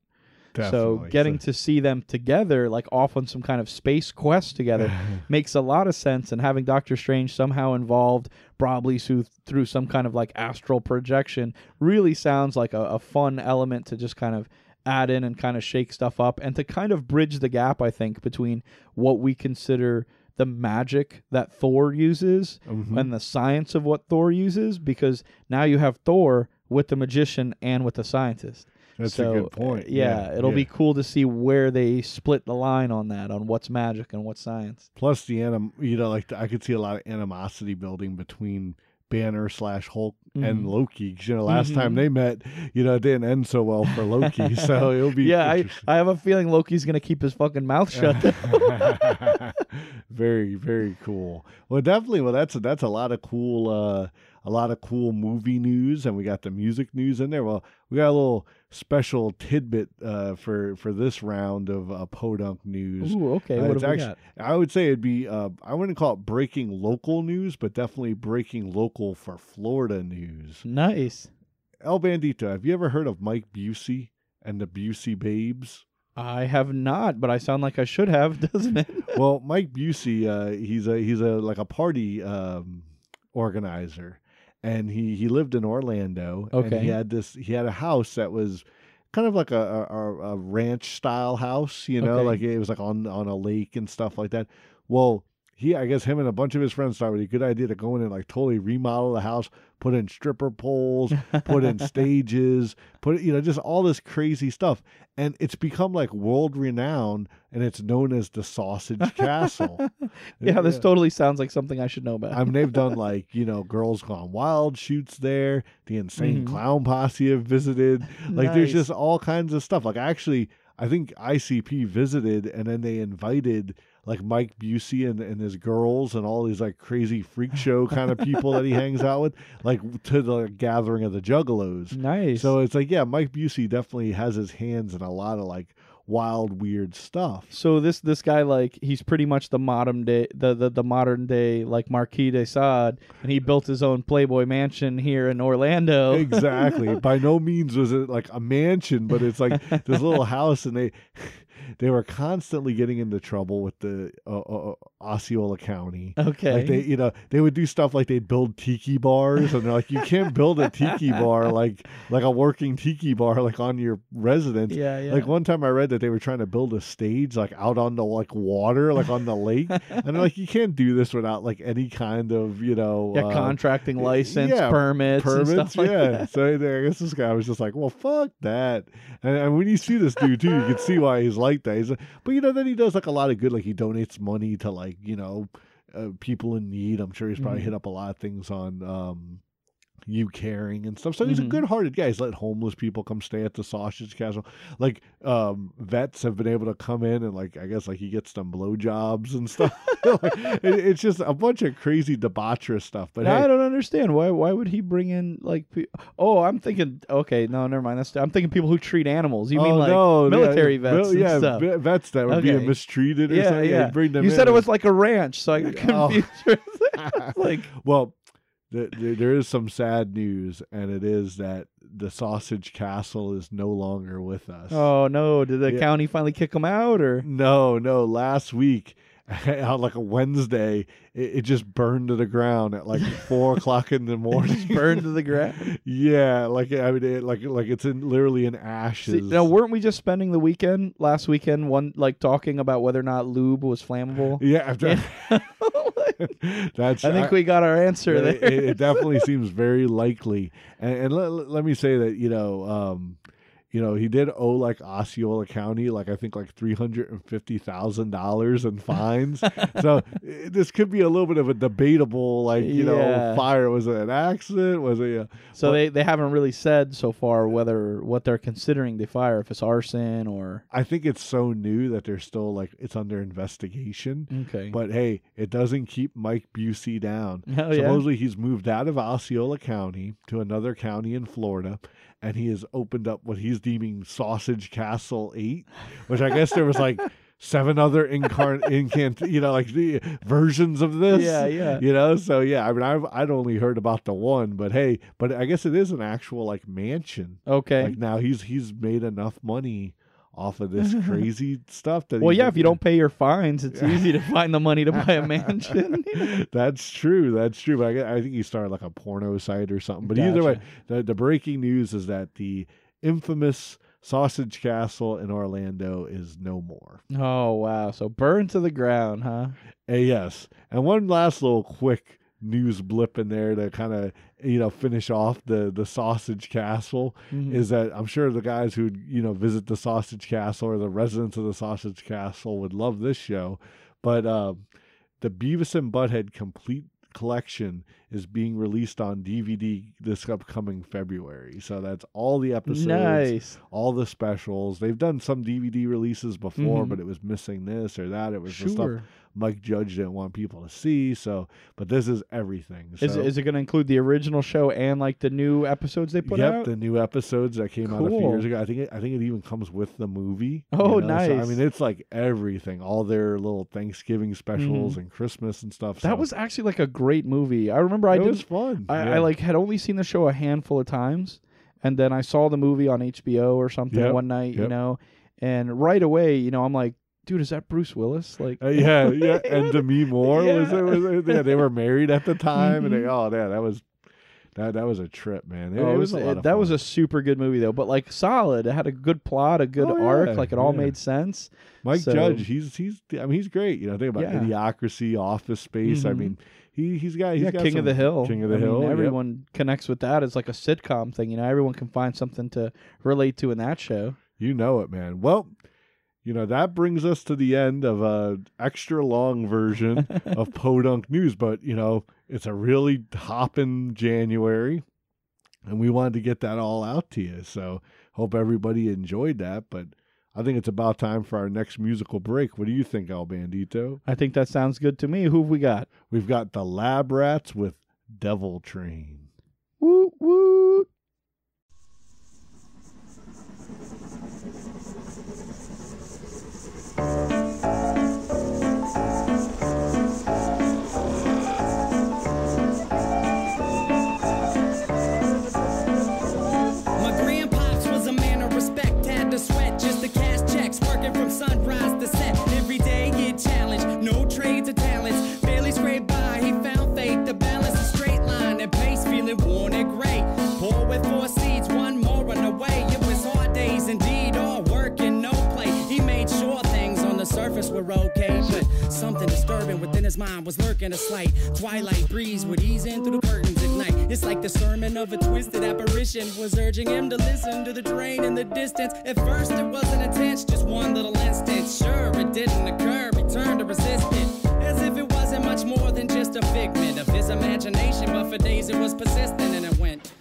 So Definitely. getting to see them together, like off on some kind of space quest together, makes a lot of sense. And having Doctor Strange somehow involved, probably through through some kind of like astral projection, really sounds like a, a fun element to just kind of add in and kind of shake stuff up and to kind of bridge the gap, I think, between what we consider the magic that Thor uses Mhm. and the science of what Thor uses, because now you have Thor with the magician and with the scientist. That's so, a good point. uh, Yeah, it'll be cool to see where they split the line on that, on what's magic and what's science. plus the anim. You know, like I could see a lot of animosity building between Banner slash Hulk and Mhm. Loki. you know, last time Mhm. they met, you know, it didn't end so well for Loki. so it'll be yeah, I. I have a feeling Loki's gonna keep his fucking mouth shut. very very cool well definitely well that's a, that's a lot of cool uh a lot of cool movie news and we got the music news in there well we got a little special tidbit uh for for this round of uh podunk news Ooh, okay. Uh, what have we got? I would say it'd be uh, I wouldn't call it breaking local news, but definitely breaking local for Florida news. Nice. El Bandito, have you ever heard of Mike Busey and the Busey Babes? I have not, but I sound like I should have, doesn't it? well, Mike Busey, uh, he's a he's a like a party um, organizer, and he he lived in Orlando. And Okay. he had this he had a house that was kind of like a a, a ranch style house, you know, Okay. like it was like on on a lake and stuff like that. Well. He, I guess, him and a bunch of his friends thought it would be a good idea to go in and like totally remodel the house, put in stripper poles, put in stages, put you know just all this crazy stuff, and it's become like world renowned, and it's known as the Sausage Castle. yeah, this totally sounds like something I should know about. I mean, they've done like you know, Girls Gone Wild shoots there. The Insane Mhm. Clown Posse have visited. Like, there's just all kinds of stuff. Like, actually, I think ICP visited, and then they invited like Mike Busey and, and his girls and all these like crazy freak show kind of people that he hangs out with, like to the gathering of the Juggalos. Nice. So it's like, yeah, Mike Busey definitely has his hands in a lot of like wild, weird stuff. So this this guy like he's pretty much the modern day the the, the modern day like Marquis de Sade, and he built his own Playboy mansion here in Orlando. Exactly. By no means was it like a mansion, but it's like this little house, and they they were constantly getting into trouble with the uh, uh, uh, Osceola County. Okay. Like they, you know, they would do stuff like they'd build tiki bars, and they're like, you can't build a tiki bar like like a working tiki bar like on your residence. yeah, yeah. Like one time I read that they were trying to build a stage like out on the like water, like on the lake, and they're like, you can't do this without like any kind of you know yeah, uh, contracting license, yeah, permits, and permits. stuff like yeah. that. So I guess this guy was just like, well, fuck that. And, and when you see this dude too, you can see why he's like that. He's like, but you know, then he does like a lot of good. Like he donates money to like you know uh, people in need. I'm sure he's probably Mhm. hit up a lot of things on. um YouCaring and stuff. So he's a Mhm. good hearted guy. He's let homeless people come stay at the sausage castle. Like um vets have been able to come in and like I guess like he gets them blowjobs and stuff. Like, it- it's just a bunch of crazy debaucherous stuff. But Now, hey, I don't understand why. Why would he bring in like? Pe- oh, I'm thinking. Okay, no, never mind. That's. I'm thinking people who treat animals. You mean Oh, like no, yeah, military vets? mil- and yeah, stuff. ve- vets that would Okay. being mistreated. Or yeah, something. yeah. bring them you in said it was like a ranch, so I got Oh. confused. like, well. Th th there is some sad news, and it is that the Sausage Castle is no longer with us. oh no, did the Yeah. county finally kick them out or? No, no. Last week, on like a Wednesday, it, it just burned to the ground at like four o'clock in the morning. Burned to the ground. yeah, like I mean, it, like like it's in literally in See, ashes. now, weren't we just spending the weekend last weekend, one like talking about whether or not lube was flammable? yeah, after, that's. I think we got our answer Yeah, there. It, it definitely seems very likely. And, and let, let- let me say that you know, um, you know, he did owe like Osceola County like I think like three hundred and fifty thousand dollars in fines. so eh, this could be a little bit of a debatable, like you know, fire was it an accident? Was it? A, so Well- they, they haven't really said so far whether what they're considering the fire, if it's arson or I think it's so new that they're still like it's under investigation. okay. But hey, it doesn't keep Mike Busey down. oh yeah, Supposedly he's moved out of Osceola County to another county in Florida, and he has opened up what he's deeming Sausage Castle Eight, which I guess there was like seven other incarn incant you know like the versions of this. yeah, yeah. You know, so yeah, I mean, I've I'd only heard about the one, but hey, but I guess it is an actual like mansion. Okay. Like now he's he's made enough money off of this crazy stuff that. well, yeah. If you don't pay your fines, it's easy to find the money to buy a mansion. that's true. That's true. But I, I think he started like a porno site or something. But either way, Gotcha. the, the breaking news is that the infamous Sausage Castle in Orlando is no more. Oh wow! So burned to the ground, huh? Uh, yes. And one last little quick news blip in there to kind of you know finish off the the Sausage Castle Mhm. is that I'm sure the guys who you know visit the Sausage Castle or the residents of the Sausage Castle would love this show, but um, the Beavis and Butthead complete collection is being released on DVD this upcoming February. So that's all the episodes, nice. all the specials. They've done some DVD releases before, Mhm. but it was missing this or that. It was the stuff Mike Judge didn't want people to see. So, but this is everything. Is So- is it going to include the original show and like the new episodes they put yep, out? the new episodes that came out a few years ago. I think it, I think it even comes with the movie. Oh, So, I mean, it's like everything, all their little Thanksgiving specials and Christmas and stuff. Mm-hmm. that so was actually like a great movie. I remember I it did. was fun. I, yeah. I like had only seen the show a handful of times, and then I saw the movie on HBO or something Yep, one night, you know, and right away, you know, I'm like, dude, is that Bruce Willis? Like, Uh, yeah, yeah, and Demi Moore was, Yeah. it, was it, yeah, they were married at the time, and they, Mhm. oh yeah, that was that that was a trip, man. It, oh, it was, was, a lot it- that was a super good movie though, but like solid. It had a good plot, a good Oh, arc, yeah, like it all yeah. made sense. Mike so- Judge. He's he's I mean he's great. You know, think about Yeah. Idiocracy, Office Space. I Mhm. mean, he he's got he's yeah, got King of the Hill. King of the I mean, Hill. yep. everyone connects with that. It's like a sitcom thing, you know. Everyone can find something to relate to in that show. You know it, man. Well, you know that brings us to the end of a extra long version of Podunk News, but you know it's a really hopping January, and we wanted to get that all out to you. So hope everybody enjoyed that. But I think it's about time for our next musical break. What do you think, El Bandito? I think that sounds good to me. Who have we got? We've got the Lab Rats with Devil Train. Woot woot. Was lurking a slight twilight breeze would ease in through the curtains at night. It's like the sermon of a twisted apparition was urging him to listen to the train in the distance. At first, it wasn't intense, just one little instant. Sure, it didn't occur, he turned to resist it. As if it wasn't much more than just a figment of his imagination, but for days it was persistent and it went.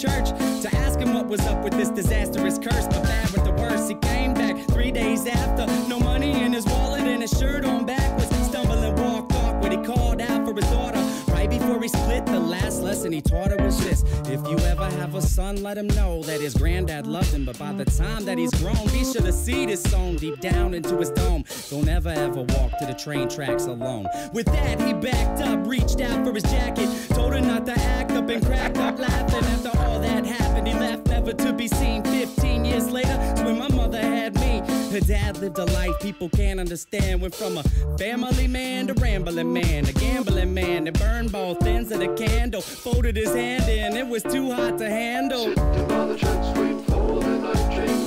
Church to ask him what was up with this disastrous curse. But bad with the worst, he came back three days after. No money in his wallet and his shirt on backwards. Stumbling, walked awkward. He called out for his daughter. Before he split, the last lesson he taught her was this If you ever have a son, let him know that his granddad loved him. But by the time that he's grown, be sure the seed is sown deep down into his dome. Don't ever ever walk to the train tracks alone. With that, he backed up, reached out for his jacket, told her not to act up and cracked up laughing. After all that happened, he left never to be seen. 15 years later, it's Her dad lived a life people can't understand. Went from a family man to rambling man, a gambling man that burned both ends of the candle. Folded his hand in, it was too hot to handle. Sitting the night train.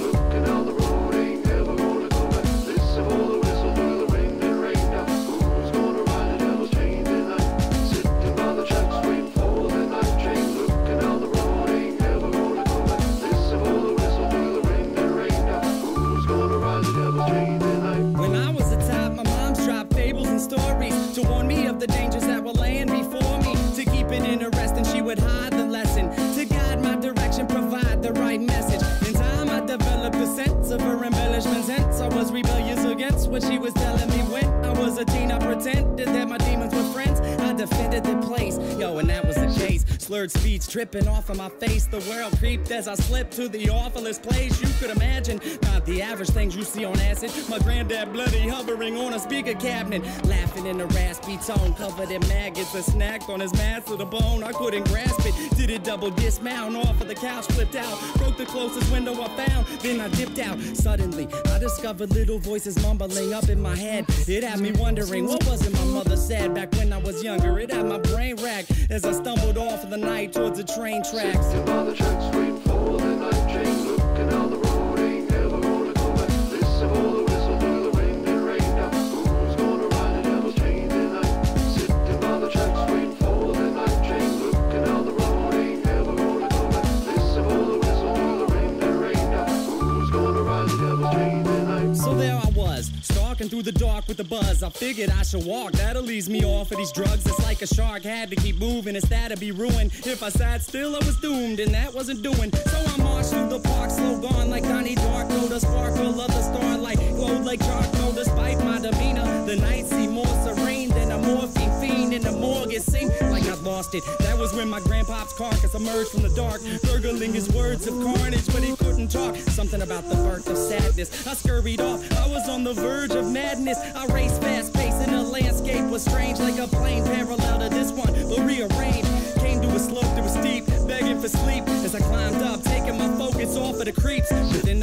Dripping off of my face. The world creeped as I slipped to the awfulest place you could imagine. Not the average things you see on acid. My granddad bloody hovering on a speaker cabinet, laughing in a raspy tone, covered in maggots. A snack on his mass to the bone. I couldn't grasp it. Did it double dismount off of the couch, flipped out, broke the closest window I found. Then I dipped out. Suddenly, I discovered little voices mumbling up in my head. It had me wondering what was it my mother said back when I was younger. It had my brain racked as I stumbled off of the night towards the train tracks. Stalking through the dark with the buzz. I figured I should walk, that'll ease me off of these drugs. It's like a shark had to keep moving, it's that'd be ruined. If I sat still, I was doomed, and that wasn't doing. So I marched through the park, slow gone like Donnie Darko. The sparkle of the starlight glowed like charcoal. Despite my demeanor, the night seemed more serene than a morphine fiend in the morgue. It seemed like I'd lost it. That was when my grandpop's carcass emerged from the dark, gurgling his words of carnage, but he couldn't talk. Something about the birth of sadness. I scurried off. I was on the verge of madness. I raced fast pace, and the landscape was strange, like a plane parallel to this one, but rearranged. Came to a slope that was steep, begging for sleep as I climbed up, taking my focus off of the creeps.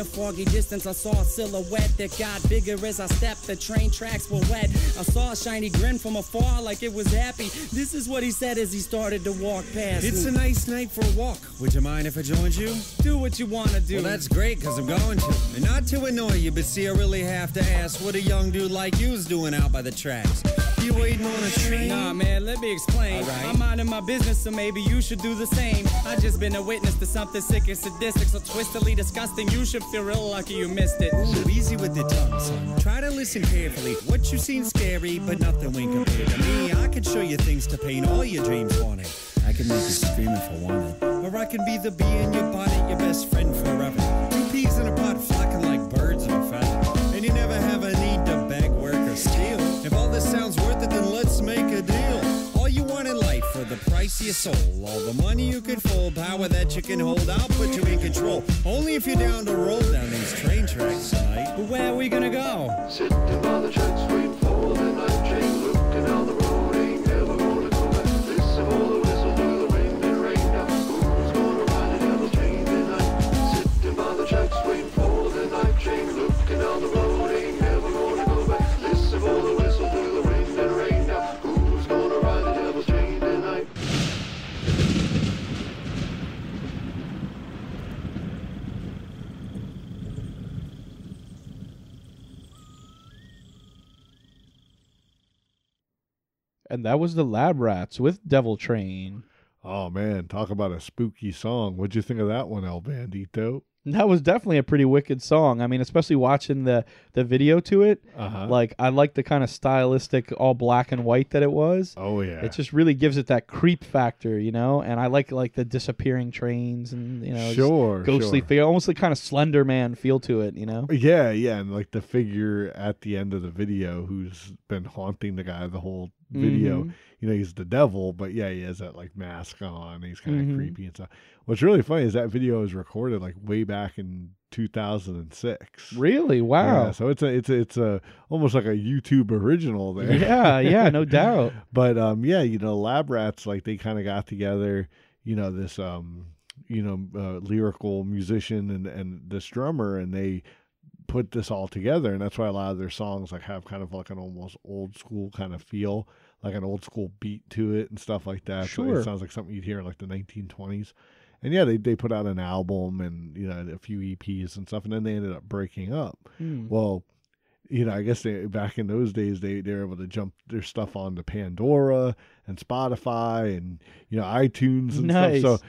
The foggy distance, I saw a silhouette that got bigger as I stepped. The train tracks were wet. I saw a shiny grin from afar, like it was happy. This is what he said as he started to walk past. It's a nice night for a walk. Would you mind if I joined you? do what you wanna do. Well, that's great, because I'm going to. And not to annoy you, but see, I really have to ask what a young dude like you's doing out by the tracks. You waiting on a train? Nah, man, let me explain. Alright. I'm minding my business, so maybe you should do the same. I just been a witness to something sick and sadistic, so twistedly disgusting. You should feel real lucky you missed it. Ooh, easy with the tongue, son. Try to listen carefully. What you seen scary, but nothing when compared to me. I can show you things to paint all your dreams haunted. I can make you scream if I wanted. Or I can be the bee in your bonnet, your best friend forever. Price of your soul. All the money you can fold, power that you can hold, I'll put you in control. Only if you're down to roll down these train tracks tonight. But where are we gonna go? Sitting by the tracks waiting for And that was the Lab Rats with Devil Train. Oh man, talk about a spooky song. What'd you think of that one, El Bandito? That was definitely a pretty wicked song. I mean, especially watching the the video to it. Uh-huh. Like I like the kind of stylistic all black and white that it was. Oh yeah. It just really gives it that creep factor, you know. And I like like the disappearing trains and you know Sure, ghostly sure. figure, almost the kind of Slender Man feel to it, you know. Yeah, yeah, and like the figure at the end of the video who's been haunting the guy the whole video. Mhm. You know, he's the devil, but yeah, he has that like mask on. He's kind of Mhm. creepy and stuff. What's really funny is that video was recorded like way back in 2006. Really? Wow. Yeah, so it's a it's a it's a almost like a YouTube original there. Yeah, yeah, no doubt. but um yeah, you know, Lab Rats like they kind of got together, you know, this um you know, uh, lyrical musician and and this drummer and they put this all together and that's why a lot of their songs like have kind of like an almost old school kind of feel, like an old school beat to it and stuff like that. So Sure. it sounds like something you'd hear in like the 1920s. And yeah, they they put out an album and you know a few EPs and stuff and then they ended up breaking up. Hmm. Well, you know, I guess they back in those days they they were able to jump their stuff onto Pandora and Spotify and you know iTunes and Nice. stuff. So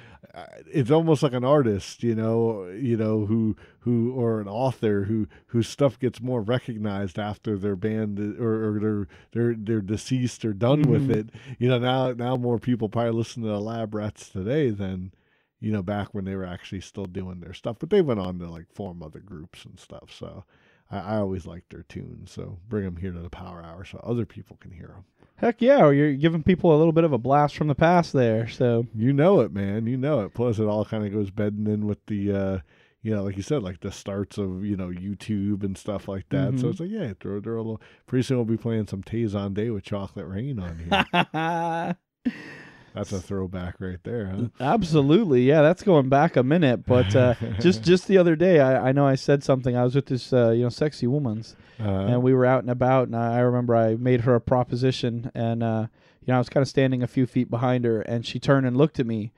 it's almost like an artist, you know, you know who who or an author who whose stuff gets more recognized after their band or, or they're they're they're deceased or done with Mhm. it. You know, now now more people probably listen to the Lab Rats today than you know back when they were actually still doing their stuff. But they went on to like form other groups and stuff. So. I, I always like their tunes, so bring them here to the Power Hour so other people can hear them. Heck yeah, you're giving people a little bit of a blast from the past there. So You know it, man. You know it. Plus, it all kind of goes bedding in with the, uh, you know, like you said, like the starts of you know YouTube and stuff like that. So Mhm. it's like, yeah, throw, throw a little. Pretty soon we'll be playing some Tay Zonday with Chocolate Rain on here. That's a throwback right there, huh? Absolutely, yeah, that's going back a minute. But uh, just just the other day, I, I know I said something. I was with this uh, you know sexy woman's, Uh, and we were out and about, and I, I remember I made her a proposition, and uh, you know I was kind of standing a few feet behind her, and she turned and looked at me,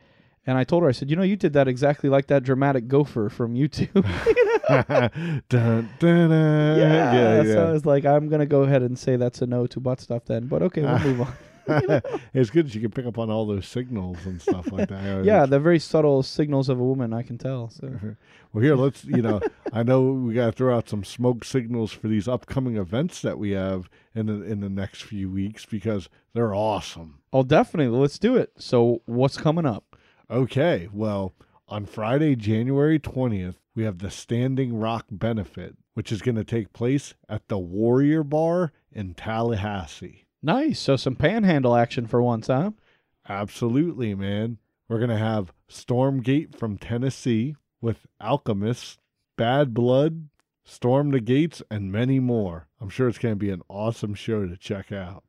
and I told her, I said, you know, you did that exactly like that dramatic gopher from YouTube. dun, dun, dun. yeah, yeah, So I was like, I'm gonna go ahead and say that's a no to butt stuff then. But okay, we'll move on. it's good that you can pick up on all those signals and stuff like that. Yeah, the very subtle signals of a woman, I can tell. So Well, here, let's, you know, I know we got to throw out some smoke signals for these upcoming events that we have in the, in the next few weeks because they're awesome. Oh, definitely. Let's do it. So, what's coming up? Okay, well, on Friday, January 20th, we have the Standing Rock Benefit, which is going to take place at the Warrior Bar in Tallahassee. Nice. So, some panhandle action for once, huh? Absolutely, man. We're going to have Stormgate from Tennessee with Alchemist, Bad Blood, Storm the Gates, and many more. I'm sure it's going to be an awesome show to check out.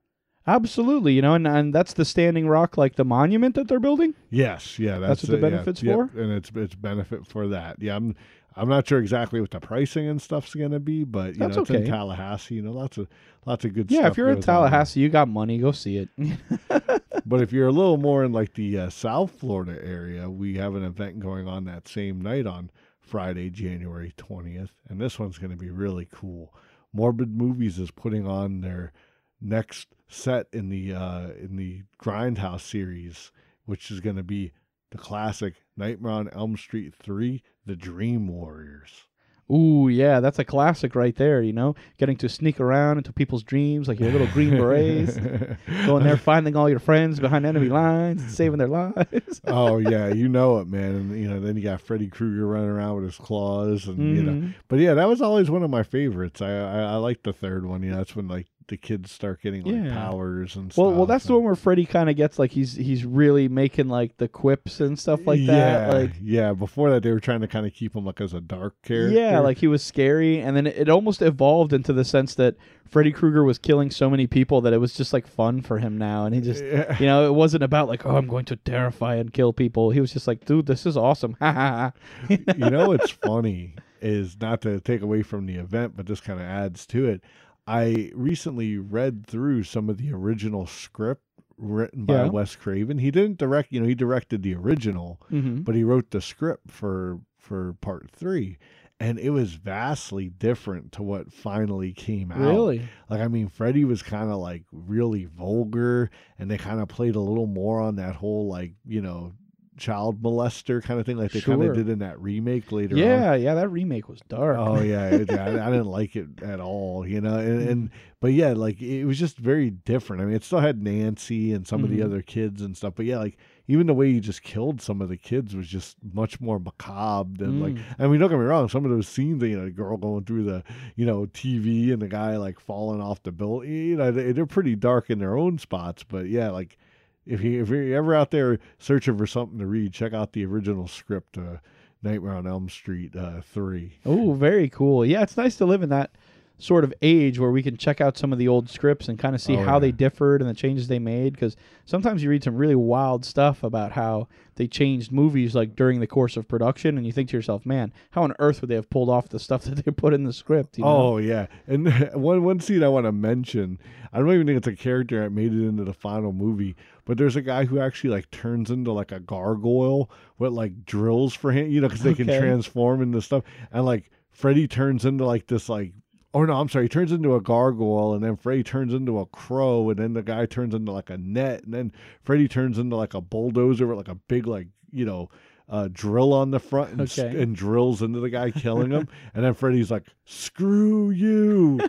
Absolutely. You know, and, and that's the Standing Rock, like the monument that they're building. Yes, yeah, that's, That's what the it, yeah, benefit's yep, for? and it's it's benefit for that. Yeah, I'm I'm not sure exactly what the pricing and stuff's going to be, but you That's know, it's in. Tallahassee. You know, lots of lots of good stuff. Yeah, if you're in goes on there. Tallahassee, you got money. Go see it. But if you're a little more in like the uh, South Florida area, we have an event going on that same night on Friday, January 20th. And this one's going to be really cool. Morbid Movies is putting on their next set in the uh, in the Grindhouse series, which is going to be the classic Nightmare on Elm Street three, The Dream Warriors. Ooh, yeah, that's a classic right there. You know, getting to sneak around into people's dreams like your little green berets, going there, finding all your friends behind enemy lines, and saving their lives. oh yeah, you know it, man. And you know, then you got Freddy Krueger running around with his claws, and you know. Mhm. But yeah, that was always one of my favorites. I I, I like the third one. You know, that's when like the kids start getting like Yeah. powers and Well, stuff. well, that's the one where Freddy kind of gets like he's he's really making like the quips and stuff like that. Yeah, Like yeah. Before that, they were trying to kind of keep him like as a dark character. Yeah, like he was scary, and then it, it almost evolved into the sense that Freddy Krueger was killing so many people that it was just like fun for him now, and he just, Yeah. you know, it wasn't about like, oh, I'm going to terrify and kill people. He was just like, dude, this is awesome. Ha ha ha. you know what's funny is not to take away from the event, but just kind of adds to it. I recently read through some of the original script written by Yeah. Wes Craven. He didn't direct, you know, he directed the original, hmm but he wrote the script for for part three, and it was vastly different to what finally came out. Really? Like, I mean, Freddy was kind of like really vulgar, and they kind of played a little more on that whole like you know child molester kind of thing, like they kind of did in that remake later on. Yeah, yeah, that remake was dark. Oh yeah, it, I, I didn't like it at all, you know. And, and but yeah, like it was just very different. I mean, it still had Nancy and some of the Mhm. other kids and stuff, but yeah, like even the way you just killed some of the kids was just much more macabre than like. Mm. I mean, don't get me wrong. Some of those scenes, you know, the girl going through the you know TV and the guy like falling off the building, you know, they, they're pretty dark in their own spots. But yeah, like if you if you're ever out there searching for something to read, check out the original script. Uh, Nightmare on Elm Street uh, three. Oh, very cool. Yeah, it's nice to live in that sort of age where we can check out some of the old scripts and kind of see Oh, how they differed and the changes they made. Because sometimes you read some really wild stuff about how they changed movies like during the course of production, and you think to yourself, "Man, how on earth would they have pulled off the stuff that they put in the script?" You know? Oh yeah, and one one scene I want to mention. I don't even think it's a character that made it into the final movie, but there's a guy who actually like turns into like a gargoyle with like drills for him, you know, because they can Okay. transform into stuff. And like Freddy turns into like this like. Oh no, I'm sorry. He turns into a gargoyle, and then Freddy turns into a crow, and then the guy turns into like a net, and then Freddy turns into like a bulldozer with like a big like you know uh, drill on the front and, s- Okay. and drills into the guy killing him, and then Freddy's like, "Screw you,"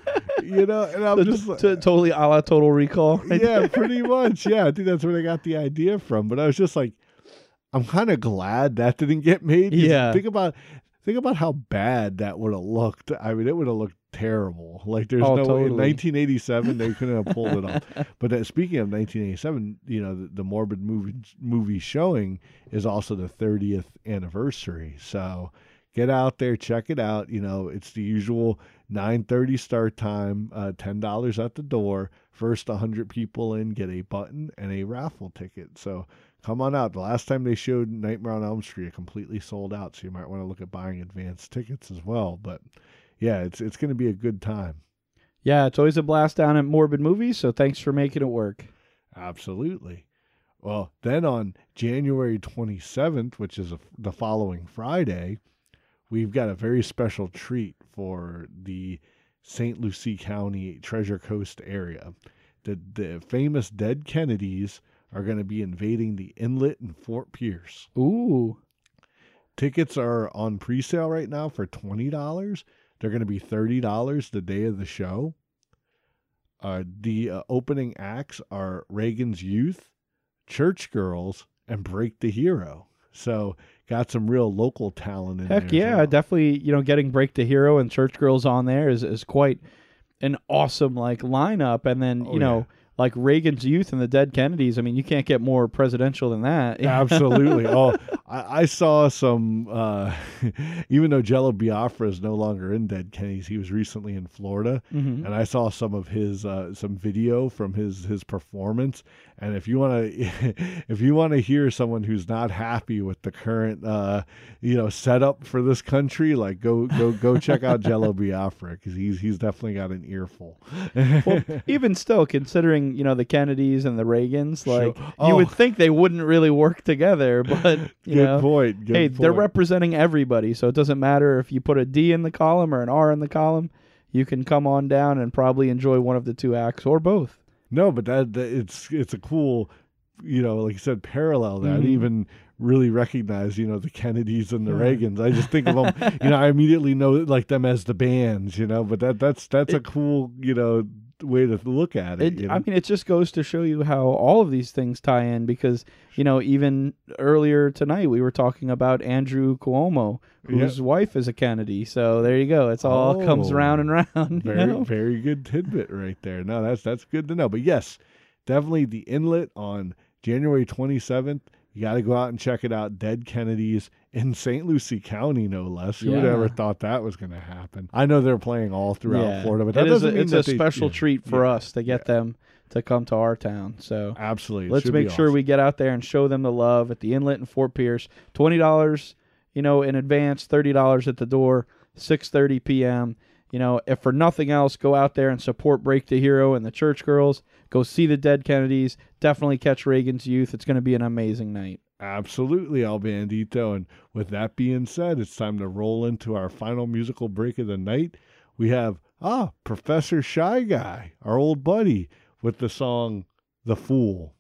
you know, and I'm just like, t- totally a la Total Recall. right yeah, there. pretty much, yeah. I think that's where they got the idea from. But I was just like, I'm kind of glad that didn't get made. Yeah. think about think about how bad that would have looked. I mean, it would have looked terrible. Like there's Oh, no totally. in 1987 they couldn't have pulled it off. But uh, speaking of 1987, you know, the, the Morbid movie movie showing is also the 30th anniversary. So get out there, check it out. You know, it's the usual 9:30 start time, uh, ten dollars at the door. First 100 people in get a button and a raffle ticket. So come on out. The last time they showed Nightmare on Elm Street, it completely sold out. So you might want to look at buying advance tickets as well. But yeah, it's it's going to be a good time. yeah, it's always a blast down at Morbid Movies. So thanks for making it work. Absolutely. Well, then on January 27th, which is a, the following Friday, we've got a very special treat for the St. Lucie County Treasure Coast area. The, the famous Dead Kennedys are going to be invading the inlet in Fort Pierce. Ooh, Tickets are on pre sale right now for $20. They're going to be $30 the day of the show. Uh, the uh, opening acts are Reagan's Youth, Church Girls, and Break the Hero. So, got some real local talent in heck there. yeah, well. definitely. You know, getting Break the Hero and Church Girls on there is is quite an awesome like lineup. And then Oh, you know, like Reagan's Youth and the Dead Kennedys. I mean, you can't get more presidential than that. Absolutely. oh, I, I saw some. Uh, even though Jello Biafra is no longer in Dead Kennedys, he was recently in Florida, Mhm. and I saw some of his uh, some video from his his performance. And if you want to, if you want to hear someone who's not happy with the current, uh, you know, setup for this country, like go go go check out Jello Biafra because he's he's definitely got an earful. well, even still, considering you know the Kennedys and the Reagans, Sure. like Oh. you would think they wouldn't really work together, but you good know, point. Good hey, they're representing everybody, so it doesn't matter if you put a D in the column or an R in the column. You can come on down and probably enjoy one of the two acts or both. No, but that, that it's it's a cool, you know, like you said, parallel. That I didn't Mhm. even really recognize, you know, the Kennedys and the Yeah. Reagans. I just think of them, you know, I immediately know like them as the bands, you know. But that that's that's a cool, you know, way to look at it. It, you know? I mean, it just goes to show you how all of these things tie in because, you know, even earlier tonight we were talking about Andrew Cuomo, whose wife is a Kennedy. So there you go. It's all oh, comes Oh, round and round. You very know? very good tidbit right there. No, that's that's good to know. But yes, definitely the inlet on January 27th. You got to go out and check it out. Dead Kennedys in St. Lucie County, no less. Who would ever thought that was going to happen? I know they're playing all throughout Yeah. Florida, but that It is doesn't a, mean it's that a they- special yeah, treat for us to get them to come to our town. So Absolutely, It let's make sure awesome. we get out there and show them the love at the inlet in Fort Pierce. Twenty dollars, you know, in advance. Thirty dollars at the door. Six thirty p.m. You know, if for nothing else, go out there and support Break the Hero and the Church Girls. Go see the Dead Kennedys. Definitely catch Reagan's Youth. It's going to be an amazing night. Absolutely, El Bandito. And with that being said, it's time to roll into our final musical break of the night. We have ah Professor Shy Guy, our old buddy, with the song "The Fool."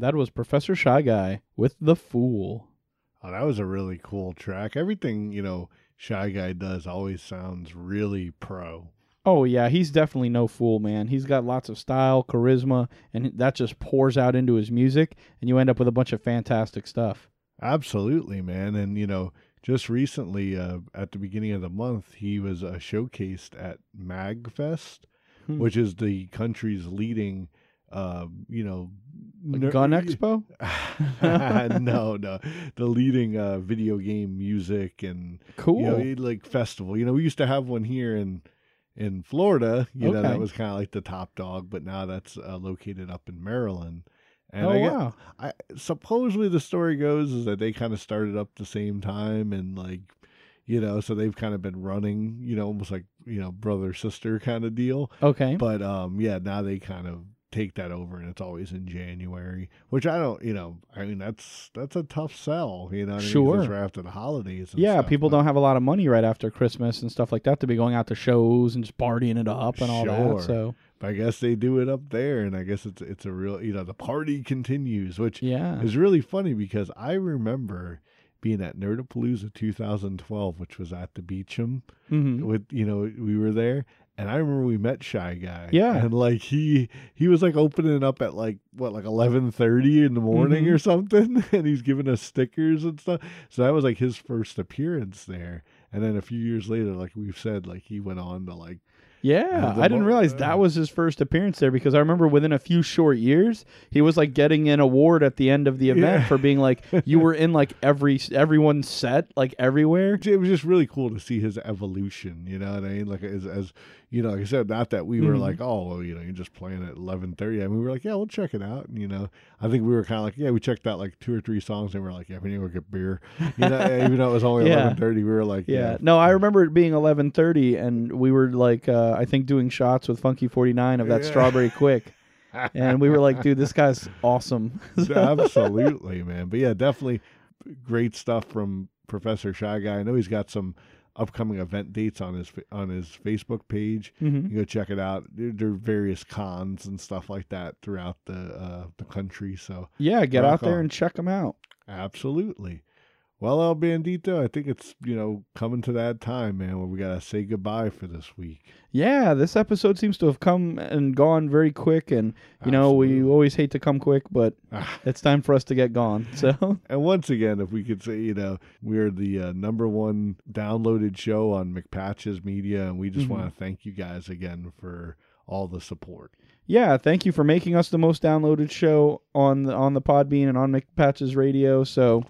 That was Professor Shy Guy with The Fool. Oh, that was a really cool track. Everything, you know, Shy Guy does always sounds really pro. Oh yeah, he's definitely no fool, man. He's got lots of style, charisma, and that just pours out into his music, and you end up with a bunch of fantastic stuff. Absolutely, man. And, you know, just recently, uh, at the beginning of the month, he was uh, showcased at MagFest, Hmm. which is the country's leading, uh, you know, Like Gun Expo? no, no, the leading uh, video game music and Cool. you know, like festival. You know, we used to have one here in in Florida. You know, that was kind of like the top dog, but now that's uh, located up in Maryland. And oh I get- wow. I supposedly the story goes is that they kind of started up the same time and like you know so they've kind of been running you know almost like you know brother sister kind of deal Okay. but um yeah now they kind of take that over and it's always in January which I don't you know I mean that's that's a tough sell you know I mean? Sure. right after the holidays and yeah, stuff, people don't have a lot of money right after Christmas and stuff like that to be going out to shows and just partying it up and all Sure. that. So but I guess they do it up there and I guess it's it's a real you know the party continues which yeah. is really funny because I remember being at Nerdapalooza 2012, which was at the Beacham. hmm With you know, we were there, and I remember we met Shy Guy. Yeah. and like he he was like opening up at like what like 11:30 in the morning Mhm. or something, and he's giving us stickers and stuff. So that was like his first appearance there. And then a few years later, like we've said, like he went on to like Yeah, I didn't realize that was his first appearance there because I remember within a few short years he was like getting an award at the end of the event Yeah. for being like you were in like every everyone's set like everywhere. it was just really cool to see his evolution. You know what I mean? Like as, as you know, like I said, not that we were Mhm. like, oh, well, you know, you're just playing at eleven thirty. I mean, we were like, yeah, we'll check it out. And you know, I think we were kind of like, yeah, we checked out like two or three songs, and we are like, yeah, we need to go get beer. You know, even though it was only Yeah. eleven thirty, we were like, Yeah. yeah, No, I remember it being 11:30 and we were like uh, I think doing shots with Funky 49 of that Yeah. strawberry quick. And we were like, dude, this guy's awesome. absolutely, man. But yeah, definitely great stuff from Professor Shy Guy. I know he's got some upcoming event dates on his on his Facebook page. Mhm. You go check it out. There, there are various cons and stuff like that throughout the uh, the country. So Yeah, get out there on. and check him out. absolutely. Well, El Bandito, I think it's you know coming to that time, man, where we gotta say goodbye for this week. Yeah, this episode seems to have come and gone very quick and you know, we always hate to come quick, but Ah. it's time for us to get gone. So And once again, if we could say, you know, we're the uh, number one downloaded show on McPatch's Media, and we just Mhm. want to thank you guys again for all the support. yeah, thank you for making us the most downloaded show on the on the Podbean and on McPatch's Radio. So,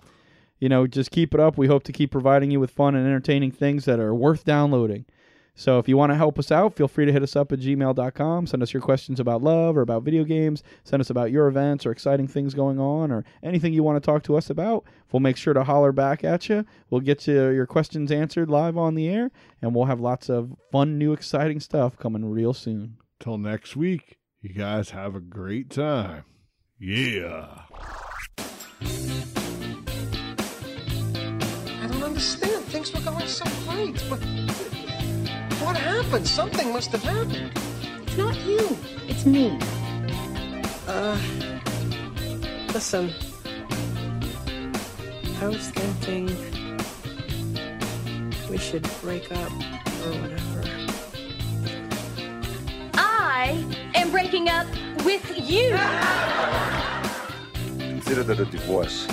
you know, just keep it up. We hope to keep providing you with fun and entertaining things that are worth downloading. So if you want to help us out, feel free to hit us up at gmail.com. Send us your questions about love or about video games. Send us about your events or exciting things going on or anything you want to talk to us about. We'll make sure to holler back at you. We'll get you your questions answered live on the air, and we'll have lots of fun, new, exciting stuff coming real soon. Till next week, you guys have a great time. Yeah. Things were going so great, but what happened? Something must have happened. It's not you. It's me. Uh, listen. I was thinking we should break up or whatever. I am breaking up with you. Consider that a divorce.